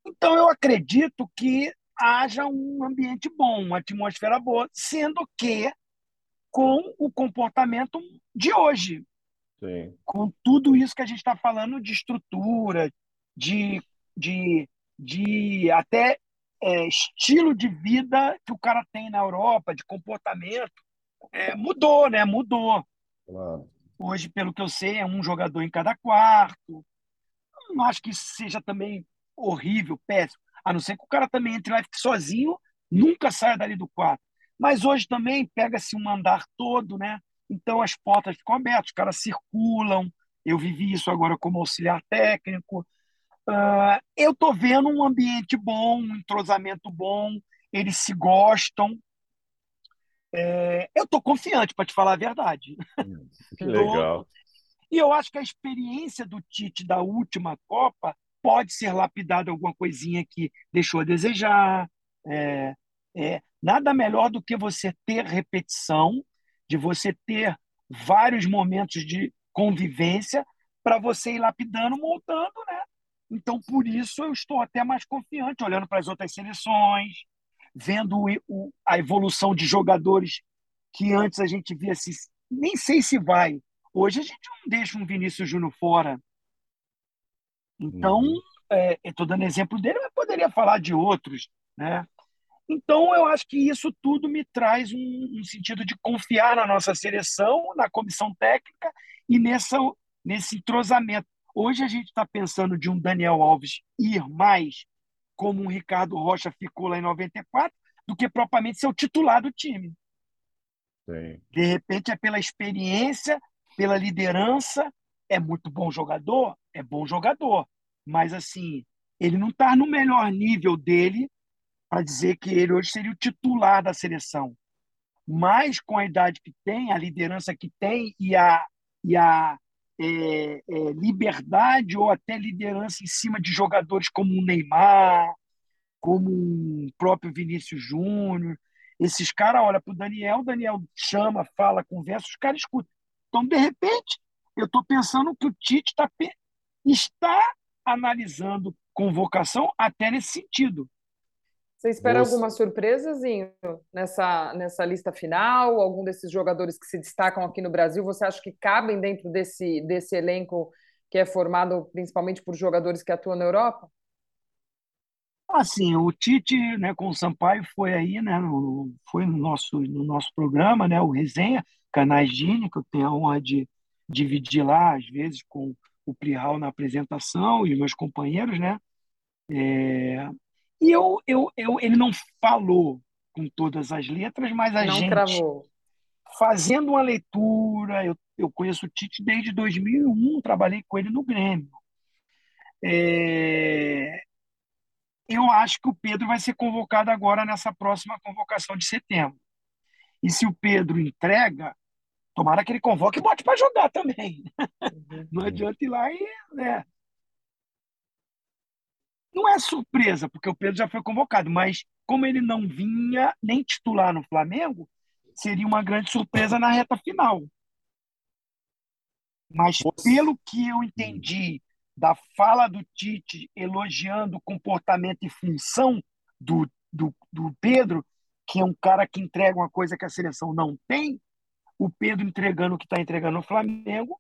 Então, eu acredito que haja um ambiente bom, uma atmosfera boa, sendo que com o comportamento de hoje. Sim. Com tudo isso que a gente está falando de estrutura, de, de, de até é, estilo de vida que o cara tem na Europa, de comportamento, é, mudou, né? Mudou. Claro. Hoje, pelo que eu sei, é um jogador em cada quarto. Não acho que isso seja também horrível, péssimo. A não ser que o cara também entre lá e fique sozinho, nunca saia dali do quarto. Mas hoje também pega-se um andar todo, né? Então as portas ficam abertas, os caras circulam. Eu vivi isso agora como auxiliar técnico. Uh, eu estou vendo um ambiente bom, um entrosamento bom, eles se gostam. É, eu estou confiante, para te falar a verdade. Hum, que legal. E eu acho que a experiência do Tite da última Copa pode ser lapidada alguma coisinha que deixou a desejar. É, é, nada melhor do que você ter repetição, de você ter vários momentos de convivência para você ir lapidando, montando, né? Então, por isso, eu estou até mais confiante, olhando para as outras seleções, vendo o, o, a evolução de jogadores que antes a gente via se. Nem sei se vai. Hoje a gente não deixa um Vinícius Júnior fora. Então, uhum. é, estou dando exemplo dele, mas poderia falar de outros. Né? Então, eu acho que isso tudo me traz um, um sentido de confiar na nossa seleção, na comissão técnica e nessa, nesse entrosamento. Hoje a gente está pensando de um Daniel Alves ir mais como um Ricardo Rocha ficou lá em 94, do que propriamente ser o titular do time. Sim. De repente é pela experiência, pela liderança, é muito bom jogador, é bom jogador, mas assim, ele não está no melhor nível dele para dizer que ele hoje seria o titular da seleção. Mas com a idade que tem, a liderança que tem e a, e a é, é, liberdade ou até liderança em cima de jogadores como o Neymar, como o próprio Vinícius Júnior. Esses caras olham para o Daniel, Daniel chama, fala, conversa, os caras escutam. Então, de repente, eu estou pensando que o Tite tá, está analisando convocação até nesse sentido. Você espera Nossa. alguma surpresa, Zinho, nessa, nessa lista final? Algum desses jogadores que se destacam aqui no Brasil, você acha que cabem dentro desse, desse elenco que é formado principalmente por jogadores que atuam na Europa? Assim, o Tite, né, com o Sampaio foi aí, né, no, foi no nosso, no nosso programa, né, o Resenha, Canais Gini, que eu tenho a honra de dividir lá, às vezes, com o Plihal na apresentação e meus companheiros, né? É, e eu, eu, eu, ele não falou com todas as letras, mas a não gente, cravou. fazendo uma leitura, eu, eu conheço o Tite desde 2001, trabalhei com ele no Grêmio. É, eu acho que o Pedro vai ser convocado agora nessa próxima convocação de setembro. E se o Pedro entrega, tomara que ele convoque e bote para jogar também. Uhum. Não adianta ir lá e né, não é surpresa, porque o Pedro já foi convocado, mas como ele não vinha nem titular no Flamengo, seria uma grande surpresa na reta final. Mas pelo que eu entendi da fala do Tite elogiando o comportamento e função do, do, do Pedro, que é um cara que entrega uma coisa que a seleção não tem, o Pedro entregando o que está entregando no Flamengo,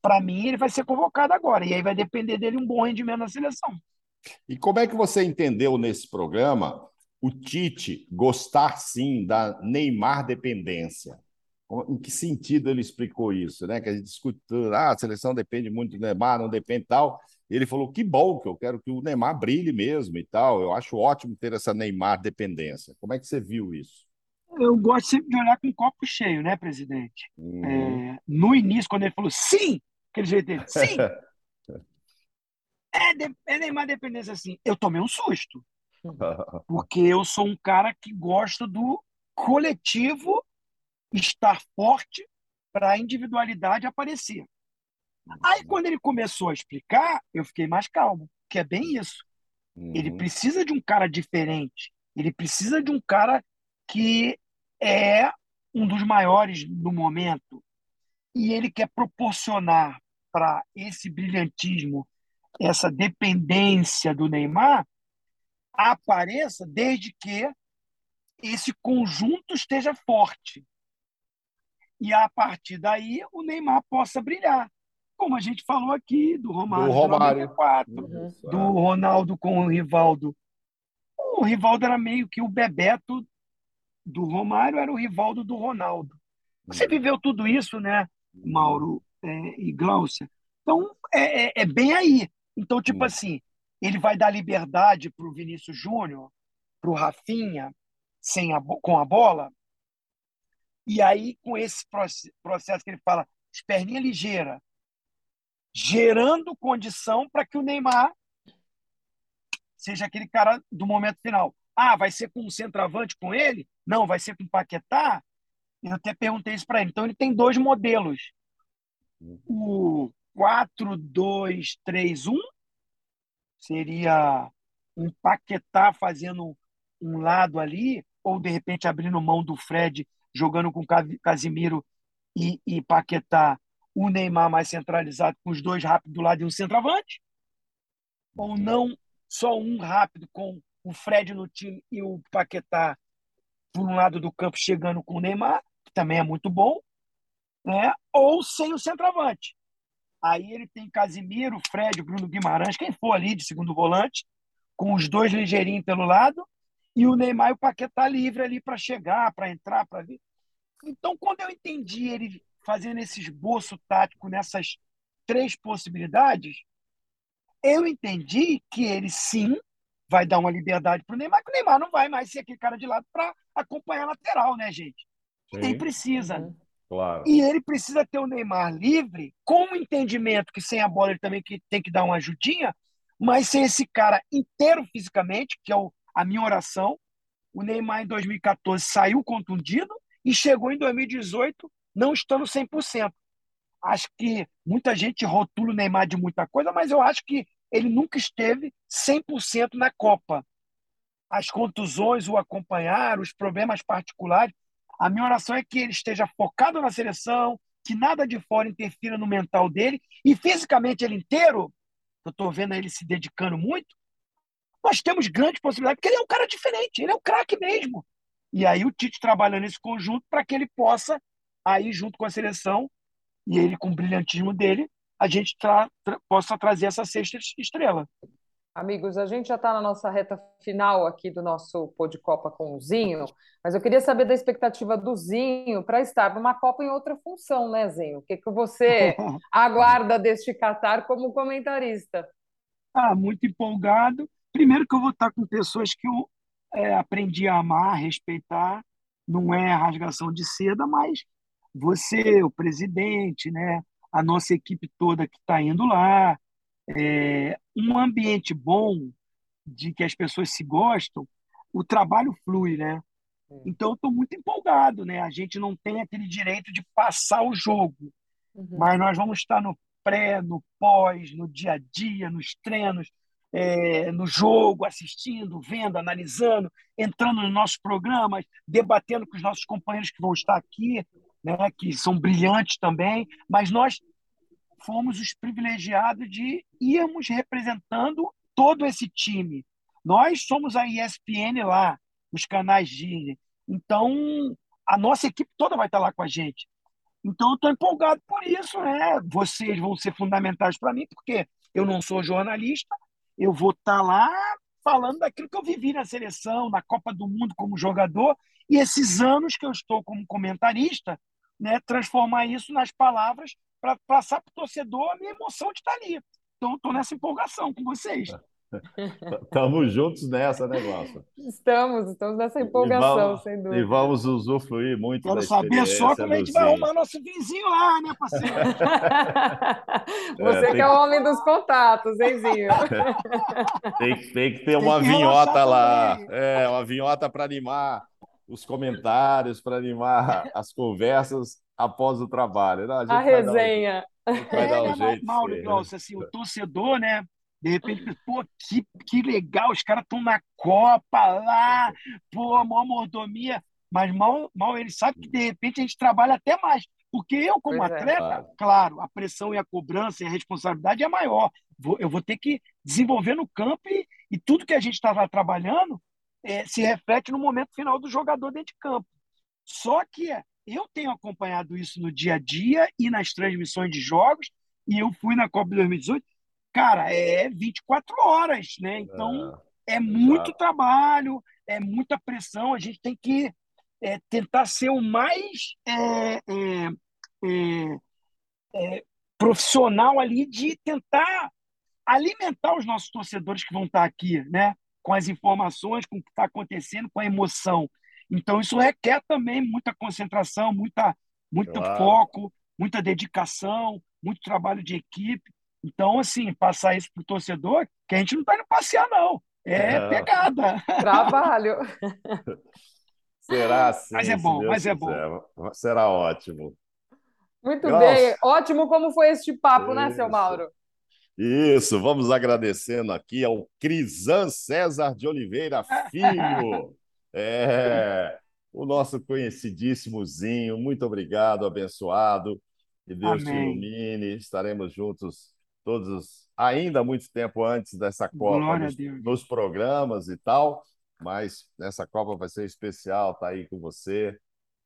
para mim ele vai ser convocado agora. E aí vai depender dele um bom rendimento na seleção. E como é que você entendeu nesse programa o Tite gostar sim da Neymar dependência? Em que sentido ele explicou isso, né? Que a gente discutiu, ah, a seleção depende muito do Neymar, não depende tal. Ele falou que bom, que eu quero que o Neymar brilhe mesmo e tal. Eu acho ótimo ter essa Neymar dependência. Como é que você viu isso? Eu gosto sempre de olhar com o copo cheio, né, presidente? Uhum. É, no início, quando ele falou sim, aquele jeito dele, sim, É, é Neymar dependência assim. Eu tomei um susto. Porque eu sou um cara que gosta do coletivo estar forte para a individualidade aparecer. Aí, quando ele começou a explicar, eu fiquei mais calmo, que é bem isso. Uhum. Ele precisa de um cara diferente. Ele precisa de um cara que é um dos maiores no momento. E ele quer proporcionar para esse brilhantismo, essa dependência do Neymar, apareça desde que esse conjunto esteja forte. E a partir daí o Neymar possa brilhar. Como a gente falou aqui do Romário, do Romário. 94, uhum. do Ronaldo com o Rivaldo. O Rivaldo era meio que o Bebeto do Romário, era o Rivaldo do Ronaldo. Você uhum. viveu tudo isso, né, Mauro é, e Glaucia? Então, é, é, é, bem aí. Então, tipo uhum. assim, ele vai dar liberdade para o Vinícius Júnior, para o Rafinha, sem a, com a bola, e aí, com esse processo que ele fala, perninha ligeira, gerando condição para que o Neymar seja aquele cara do momento final. Ah, vai ser com um centroavante com ele? Não, vai ser com o Paquetá? Eu até perguntei isso para ele. Então, ele tem dois modelos. O 4-2-3-1 seria um Paquetá fazendo um lado ali, ou de repente abrindo mão do Fred jogando com Casimiro e, e Paquetá, o Neymar mais centralizado, com os dois rápidos do lado e um centroavante? Ou não só um rápido com o Fred no time e o Paquetá por um lado do campo chegando com o Neymar, que também é muito bom, né? ou sem o centroavante. Aí ele tem Casimiro, Fred, Bruno Guimarães, quem for ali de segundo volante, com os dois ligeirinhos pelo lado, e o Neymar e o Paquetá livre ali para chegar, para entrar, para vir. Então, quando eu entendi ele fazendo esse esboço tático nessas três possibilidades, eu entendi que ele sim vai dar uma liberdade para o Neymar, que o Neymar não vai mais ser aquele cara de lado para acompanhar a lateral, né, gente? Sim. Nem precisa. Uhum. Claro. E ele precisa ter o Neymar livre, com o entendimento que sem a bola ele também tem que dar uma ajudinha, mas sem esse cara inteiro fisicamente, que é o, a minha oração. O Neymar em 2014 saiu contundido, e chegou em 2018 não estando 100%. Acho que muita gente rotula o Neymar de muita coisa, mas eu acho que ele nunca esteve 100% na Copa. As contusões o acompanharam, os problemas particulares. A minha oração é que ele esteja focado na seleção, que nada de fora interfira no mental dele e fisicamente ele inteiro. Eu estou vendo ele se dedicando muito. Nós temos grandes possibilidades, porque ele é um cara diferente, ele é um craque mesmo. E aí o Tite trabalha nesse conjunto para que ele possa, aí junto com a seleção, e ele com o brilhantismo dele, a gente tra tra possa trazer essa sexta estrela. Amigos, a gente já está na nossa reta final aqui do nosso Pô de Copa com o Zinho, mas eu queria saber da expectativa do Zinho para estar numa Copa em outra função, né, Zinho? O que, que você aguarda deste Qatar como comentarista? Ah, muito empolgado. Primeiro que eu vou estar com pessoas que eu é, aprendi a amar, respeitar. Não é rasgação de seda, mas você, o presidente, né, a nossa equipe toda que está indo lá, é, um ambiente bom de que as pessoas se gostam, o trabalho flui, né? É. Então, eu estou muito empolgado, né? A gente não tem aquele direito de passar o jogo, uhum. mas nós vamos estar no pré, no pós, no dia a dia, nos treinos, é, no jogo, assistindo, vendo, analisando, entrando nos nossos programas, debatendo com os nossos companheiros que vão estar aqui, né, que são brilhantes também, mas nós fomos os privilegiados de irmos representando todo esse time. Nós somos a ESPN lá, os canais Disney. Então, a nossa equipe toda vai estar lá com a gente. Então, eu estou empolgado por isso. Né? Vocês vão ser fundamentais para mim, porque eu não sou jornalista, eu vou estar tá lá falando daquilo que eu vivi na seleção, na Copa do Mundo como jogador, e esses anos que eu estou como comentarista, né, transformar isso nas palavras para passar para o torcedor a minha emoção de estar ali. Então, estou nessa empolgação com vocês. Estamos juntos nessa, né, Glaucia? Estamos, estamos nessa empolgação, vamos, sem dúvida. E vamos usufruir muito Quero da saber só como a gente vai arrumar nosso vizinho lá, né, parceiro? Você é, que é o homem dos contatos, hein, Zinho? tem, tem que ter uma que vinhota lá. Também. É, uma vinhota para animar os comentários, para animar as conversas após o trabalho. Não, a, a resenha. Um, vai dar um é, jeito. Mauro, Glaucio, assim, o torcedor, né? De repente, pô, que, que legal, os caras estão na Copa lá, pô, maior mordomia. Mas mal, mal ele sabe que, de repente, a gente trabalha até mais. Porque eu, como pois é. atleta, é, claro. claro. a pressão e a cobrança e a responsabilidade é maior. Vou, eu vou ter que desenvolver no campo e, e tudo que a gente estava trabalhando é, se reflete no momento final do jogador dentro de campo. Só que eu tenho acompanhado isso no dia a dia e nas transmissões de jogos, e eu fui na Copa 2018 cara, é 24 horas, né? Então é, é muito trabalho, é muita pressão. A gente tem que é, tentar ser o mais é, é, é, profissional ali de tentar alimentar os nossos torcedores que vão estar aqui, né? Com as informações, com o que está acontecendo, com a emoção. Então isso requer também muita concentração, muita, muito claro. foco, muita dedicação, muito trabalho de equipe. Então, assim, passar isso para o torcedor, que a gente não está indo passear, não. É, é. pegada. Trabalho. Será assim? Mas é bom, mas é bom. Será ótimo. Muito Nossa. bem. Ótimo como foi este papo, isso. né, seu Mauro? Isso, vamos agradecendo aqui ao Crisan César de Oliveira Filho. É, o nosso conhecidíssimozinho. Muito obrigado, abençoado. Que Deus Amém. te ilumine. Estaremos juntos todos ainda muito tempo antes dessa Copa nos, nos, programas e tal, mas essa Copa vai ser especial, tá aí com você,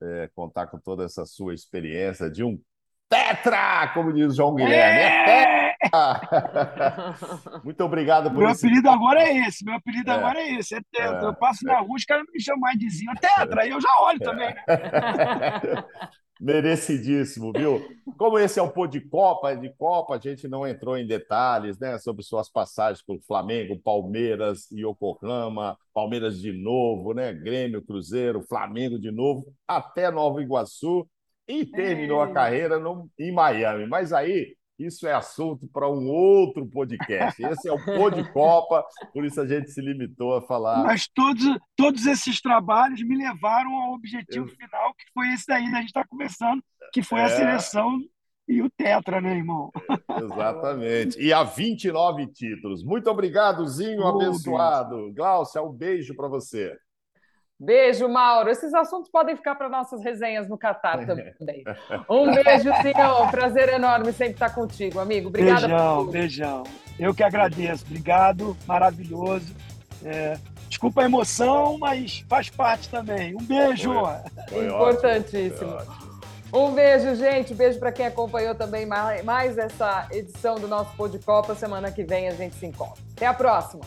é, contar com toda essa sua experiência de um tetra, como diz o João Guilherme. É! é muito obrigado por Meu esse... apelido agora é esse, meu apelido é. agora é esse, é tetra. É. Eu passo na rua, os caras me chamam mais de Zinho, tetra, e eu já olho também, né? Merecidíssimo, viu? Como esse é um pô de Copa, de Copa, a gente não entrou em detalhes, né, sobre suas passagens por Flamengo, Palmeiras e Yokohama, Palmeiras de novo, né, Grêmio, Cruzeiro, Flamengo de novo, até Nova Iguaçu e terminou a é. carreira no, em Miami. Mas aí isso é assunto para um outro podcast. Esse é o Pô de Copa, por isso a gente se limitou a falar. Mas todos, todos esses trabalhos me levaram ao objetivo Eu... final, que foi esse daí, da gente está começando, que foi é... a seleção e o Tetra, né, irmão? Exatamente. E a 29 títulos. Muito obrigado, Zinho, abençoado. Deus. Glaucia, um beijo para você. Beijo, Mauro. Esses assuntos podem ficar para nossas resenhas no Catar também. Um beijo, senhor. Prazer enorme sempre estar contigo, amigo. Obrigada beijão, por tudo. Beijão, Eu que agradeço. Obrigado. Maravilhoso. É, desculpa a emoção, mas faz parte também. Um beijo. Foi, foi Importantíssimo. Ótimo, um beijo, gente. Beijo para quem acompanhou também mais essa edição do nosso Pô de Copa. Semana que vem a gente se encontra. Até a próxima.